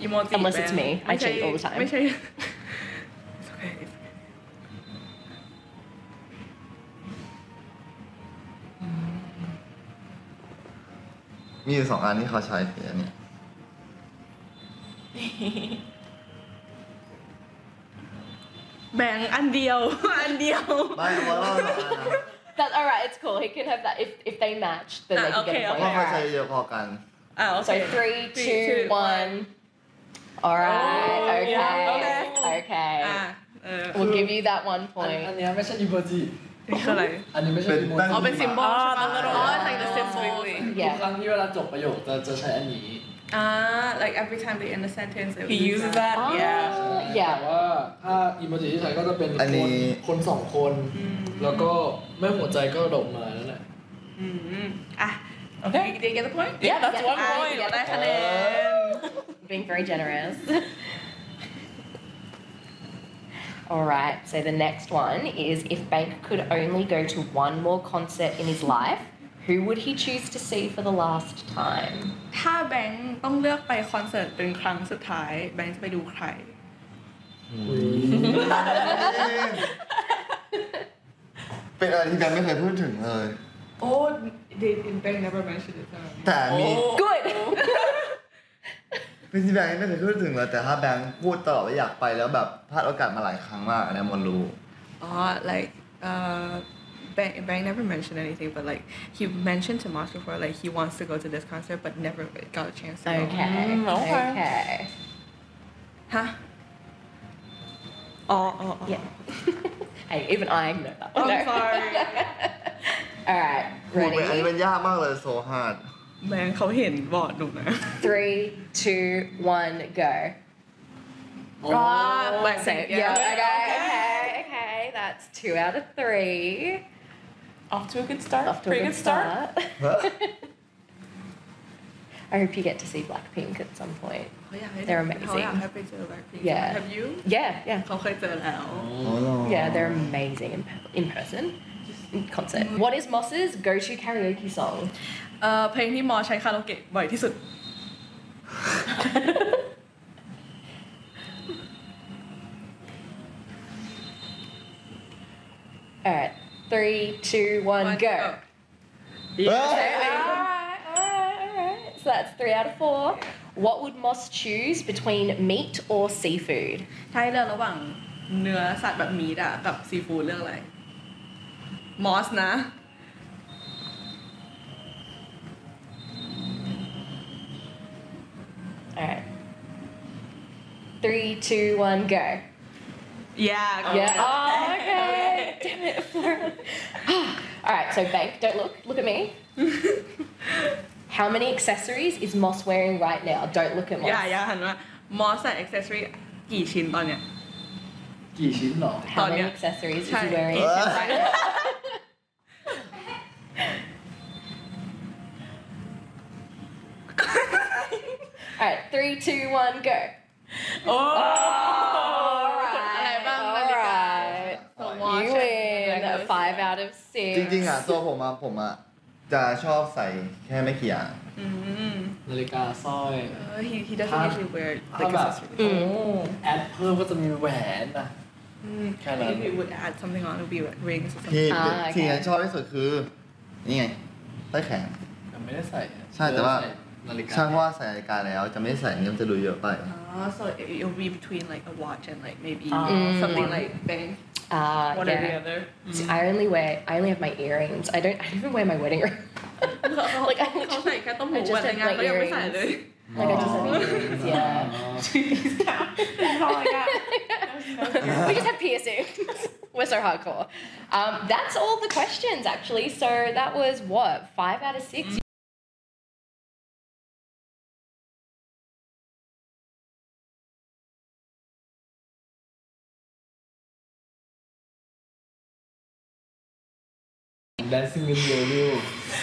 อีโมจิ Unless it's แบง me. I ไม่ใช่ cheat all the time. ไม่ใช่ It's okay, it's okay. มีอยู่สองอันที่เขาใช้คืออันนี้ แบงค์อันเดียว อันเดียว ไม่เอาไว้ว่าสองอันนะ That's all right. It's cool. He can have that if if they match, then they Ah, can okay, get a เพ point. ราะเขา All ใช้ right. เยอะพอกัน อ่าโอเค So three, two, one. All right. Oh, Okay. yeah, okay. Okay. อ่าเออ We'll give you that one อัน point. อันเนี้ยไม่ใช่อีโมจิ นี่คืออะไร อันนี้ไม่ใช่ เป็น อีโม ตั้ง จิ อ๋อเป็น symbol ใช่ปะ the little- อ๋อ it's like the symbolทุก Yeah. ครั้งที่เวลาจบประโยคจะจะใช้อันนี้ อ่า like every time they end a sentence they He will use uses that that. Ah, Yeah. แต่ yeah. ว่าถ้าอีโมจิที่ใช้ก็จะเป็น อัน ค นี้ นคนสองคน แล้วก็ไม่หัวใจก็ดอกมานั่นแหละ อืมอ่ะ okay they get the point Yeah, that's one อ่ะ point. ได้คะแนน Being very generous. All right. So the next one is if Bank could only go to one more concert in his life, who would he choose to see for the last time? ถ้าแบงค์ต้องเลือกไปคอนเสิร์ตเป็นครั้งสุดท้าย แบงค์จะไปดูใคร เป็นอะไรที่แบงค์ไม่เคยพูดถึงเลยโอ้ they in Bank never mentioned it แต่มี Good. เป็นที่แบงค์ไม่เคยพูดถึงเลยแต่ถ้าแบงค์พูดตลอดว่าอยากไปแล้วแบบพลาดโอกาสมาหลายครั้งมากอันนี้มันรู้ อ๋อ like uh Bang, Bang never mentioned anything, but like he mentioned to Moss before, like he wants to go to this concert, but never got a chance to go. Okay. okay. Huh? Oh, oh, oh. Yeah. hey, even I know that. I'm No. sorry. All right, พูดไปอันนี้ ready? มันยากมากเลยโซฮาร์ด แบงเขาเห็นบอร์ดหนูนะ Three, two, one, go. Oh, Blackpink, so, yeah. yeah, okay, Okay. okay, okay. That's two out of three. Off to a good start. Off to a Pretty good good start. start. I hope you get to see Blackpink at some point. เขาอยากให้ They're เขาอยาก amazing. ให้ไปเจอ Blackpink Yeah. Have you Yeah, yeah. เขาเคยเจอแล้ว Yeah, they're amazing in, in person, in concert. What is Moss's go-to karaoke song? เอ่อเพลงที่มอใช้คาราโอเกะบ่อยที่สุด All right, three, two, one, go. Yeah. Okay, alright, alright, alright. So that's three out of four. What would Moss choose between meat or seafood? ถ้าให้เลือกระหว่างเนื้อสัตว์แบบมีดอะกับซีฟู้ดเลือกอะไร มอสนะ All right. Three, two, one, go. Yeah. Yeah. Oh, okay. Damn it. All right. So bank. Don't look. Look at me. How many accessories is Moss wearing right now? Don't look at Moss. อย่าอย่าหันว่ามอสใส่อ็อกเซสซอรี่กี่ชิ้นตอนเนี้ย กี่ชิ้นหรอ How many accessories is he Sorry. wearing Uh. right now? All right, three, two, one, go. โอ้อะไรบ้างนาฬิกา You win five out of six. จริงๆอะตัวผมอะผมอะจะชอบใส่แค่ไม่กี่อย่างนาฬิกาสร้อย Uh, he he doesn't usually wear ถ้า like แบบ accessories. แอดเพิ่มก็จะมีแหวนนะ Mm. แค่นั้น If he would add something on, it would be like rings or ที่ something. ที่ฉันชอบที่สุดคือ นี่ไงใต้แขนยังไม่ได้ใส่ ใช่แต่ว่าใส่ นาฬิกา ใช่เพราะว่าใส่นาฬิกาแล้วจะไม่ใส่อันนี้มันจะดูเยอะไป Uh, so it, it'll be between like a watch and like maybe Mm. something like bang. Uh, One or the yeah. other. See, I only wear, I only have my earrings. I don't, I don't even wear my wedding ring. like I เขาใส่แค่ต้มหู I just วันใน have งาน my เขายังไม่ใส่ earrings. เลย Like I just have earrings, yeah. That's all I got. we just have piercings. We're so hardcore. Um, that's all the questions actually. So that was what five out of six. Dancing with the Devil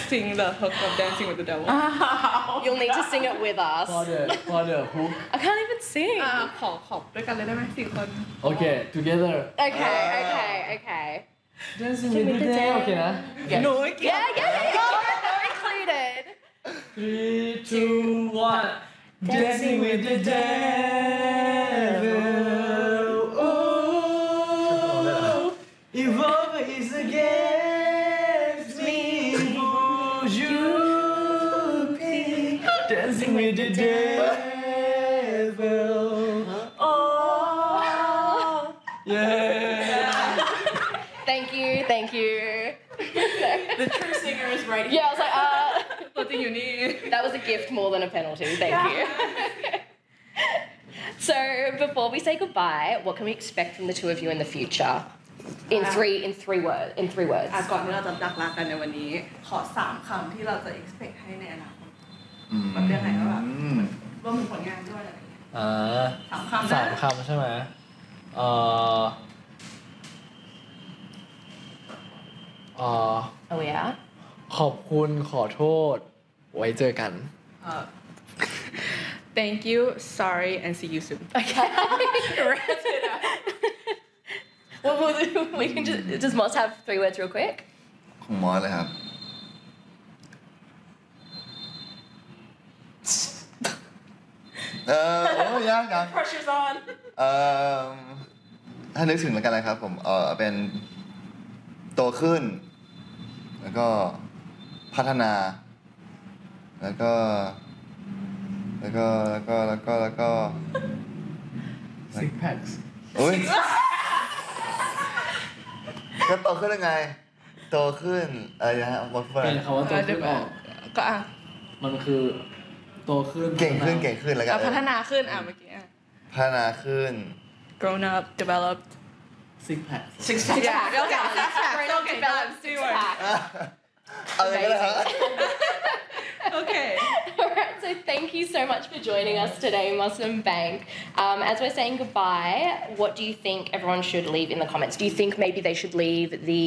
Sing the hook of Dancing with the Devil. You'll need to sing it with us. for the for the hook I can't even sing. อ่าขอขอบด้วยกันเลยได้ไหมสี่คน okay together Okay, okay, okay. Dancing with the Devil โอเคนะ หนู Yeah, yeah, yeah. yeah. You're included. three two one Dancing with the devil the devil oh yeah Thank you, thank you. The true singer is right Yeah, I was like, uh, ตัวจริงอยู่นี่ that was a gift more than a penalty. Thank you. so before we say goodbye, what can we expect from the two of you in the future? In three, in three words. In three words. อ่ะก่อนที่เราจะดักลากันในวันนี้ ขอสามคำที่เราจะ expect ให้ในอนาคต ต แบบยังไงก็แบบรวมถึงผลงานด้วยอะไรอย่างเงี้ยอ่าสามคำนะสามคำใช่ไหมเอ่อเอ่อ Oh yeah. ขอบคุณขอโทษ ไว้เจอกัน Uh, thank you sorry and see you soon Okay. well, we'll, we can just does Moss have three words real quick? ของมอสเลยครับ เออโอ้ยยากยัง pressure's on เอ่อถ้านึกถึงแล้วกันนะครับ ผมเออเป็นโตขึ้น แล้วก็พัฒนา แล้วก็ แล้วก็แล้วก็แล้วก็แล้วก็ six packs โอ้ยก็โตขึ้นยังไง โตขึ้นอะไรนะฮะบางคนเป็นคำว่าโตขึ้นออกก็อะมันคือ โตขึ้น เก่งขึ้นเก่งขึ้นแล้วกั อ่ะ น พัฒนาขึ้นอ่ะเมื่อกี้อ่ะ พัฒนาขึ้น grown up developed six pack six pack yeah okay that's right okay that's two words อะไรก็ได้ฮะ okay Alright, so thank you so much for joining us today, Muslim Bank. Um, as we're saying goodbye, what do you think everyone should leave in the comments? Do you think maybe they should leave the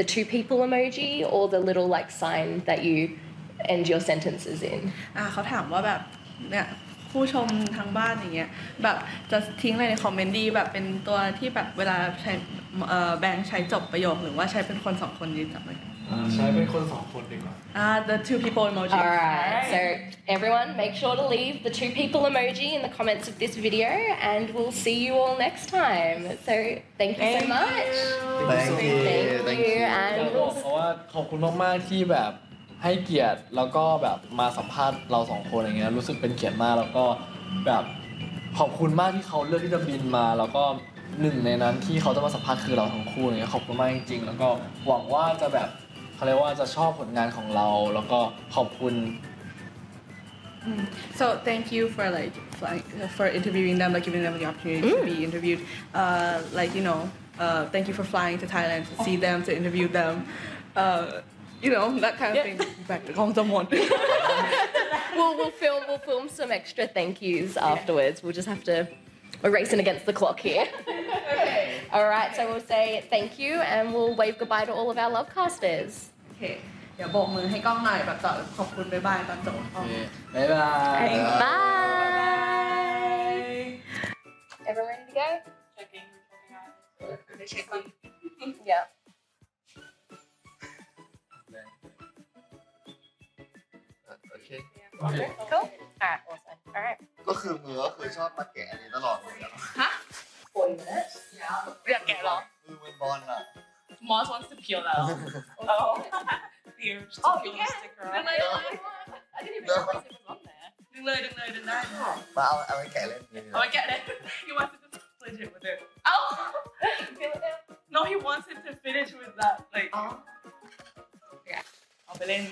the two people emoji or the little like sign that you end your sentences in? อ่าเขาถามว่าแบบเนี่ยผู้ชมทางบ้านอย่างเงี้ยแบบจะทิ้งอะไรในคอมเมนต์ดีแบบเป็นตัวที่แบบเวลาใช้เอ่อแบงค์ใช้จบประโยคหรือว่าใช้เป็นคนสองคนดีจับเลย ใช้เป็นคนสองคนดีกว่า อ่า the two people emoji Alright, so everyone make sure to leave the two people emoji in the comments of this video and we'll see you all next time. So thank you so much. Thank you Thank Thank you you and อยากบ we'll อกเขาว่าขอบคุณมากๆที่แบบ ให้เกียรติแล้วก็แบบมาสัมภาษณ์เราสองคนอย่างเงี้ยรู้สึกเป็นเกียรติมากแล้วก็แบบขอบคุณมากที่เขาเลือกที่จะบินมา แล้วก็หนึ่งในนั้นที่เขาจะมาสัมภาษณ์คือเราทั้งคู่อย่างเงี้ยขอบคุณมากจริงๆ แล้วก็หวังว่าจะแบบเขาเรียกว่าจะชอบผลงานของเรา แล้วก็ขอบคุณ Mm. So thank you for like flying, for interviewing them, like giving them the opportunity to be interviewed. Uh, like you know, uh, thank you for flying to Thailand to see them, to interview them. Uh, you know that kind of thing. Back to Hong someone. we'll, we'll film we'll film some extra thank yous afterwards. We'll just have to we're racing against the clock here. All right, so we'll say thank you and we'll wave goodbye to all of our lovecasters. โอเค เดี๋ยวโบกมือให้กล้องหน่อยแบบต่อขอบคุณบ๊ายบายตอนจบกล้อง บ๊ายบาย Bye. Everyone ready to go? Yeah. Cool. All right, awesome. All right. ก็คือมือก็คือชอบมาแกะอันนี้ตลอดเลยอะ Forty minutes. อยากแกะเหรอ มือมันบอลอะ Moss wants to peel that off oh here just Oh, peel you the can. sticker ดึง off เลยดึงเลย I didn't even realize it was on there. ดึงเลยดึงเลยดึงได้ มาเอาเอาไว้แกะเล่น เอาไว้แกะเลย he wants it to split it with it oh Feel it now? no he wants it to finish with that like เอาไปเล่น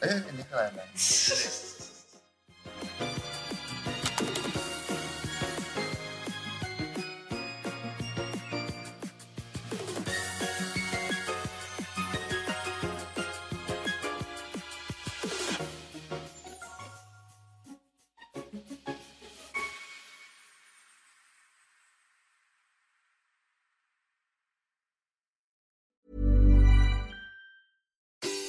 哎，你出来了。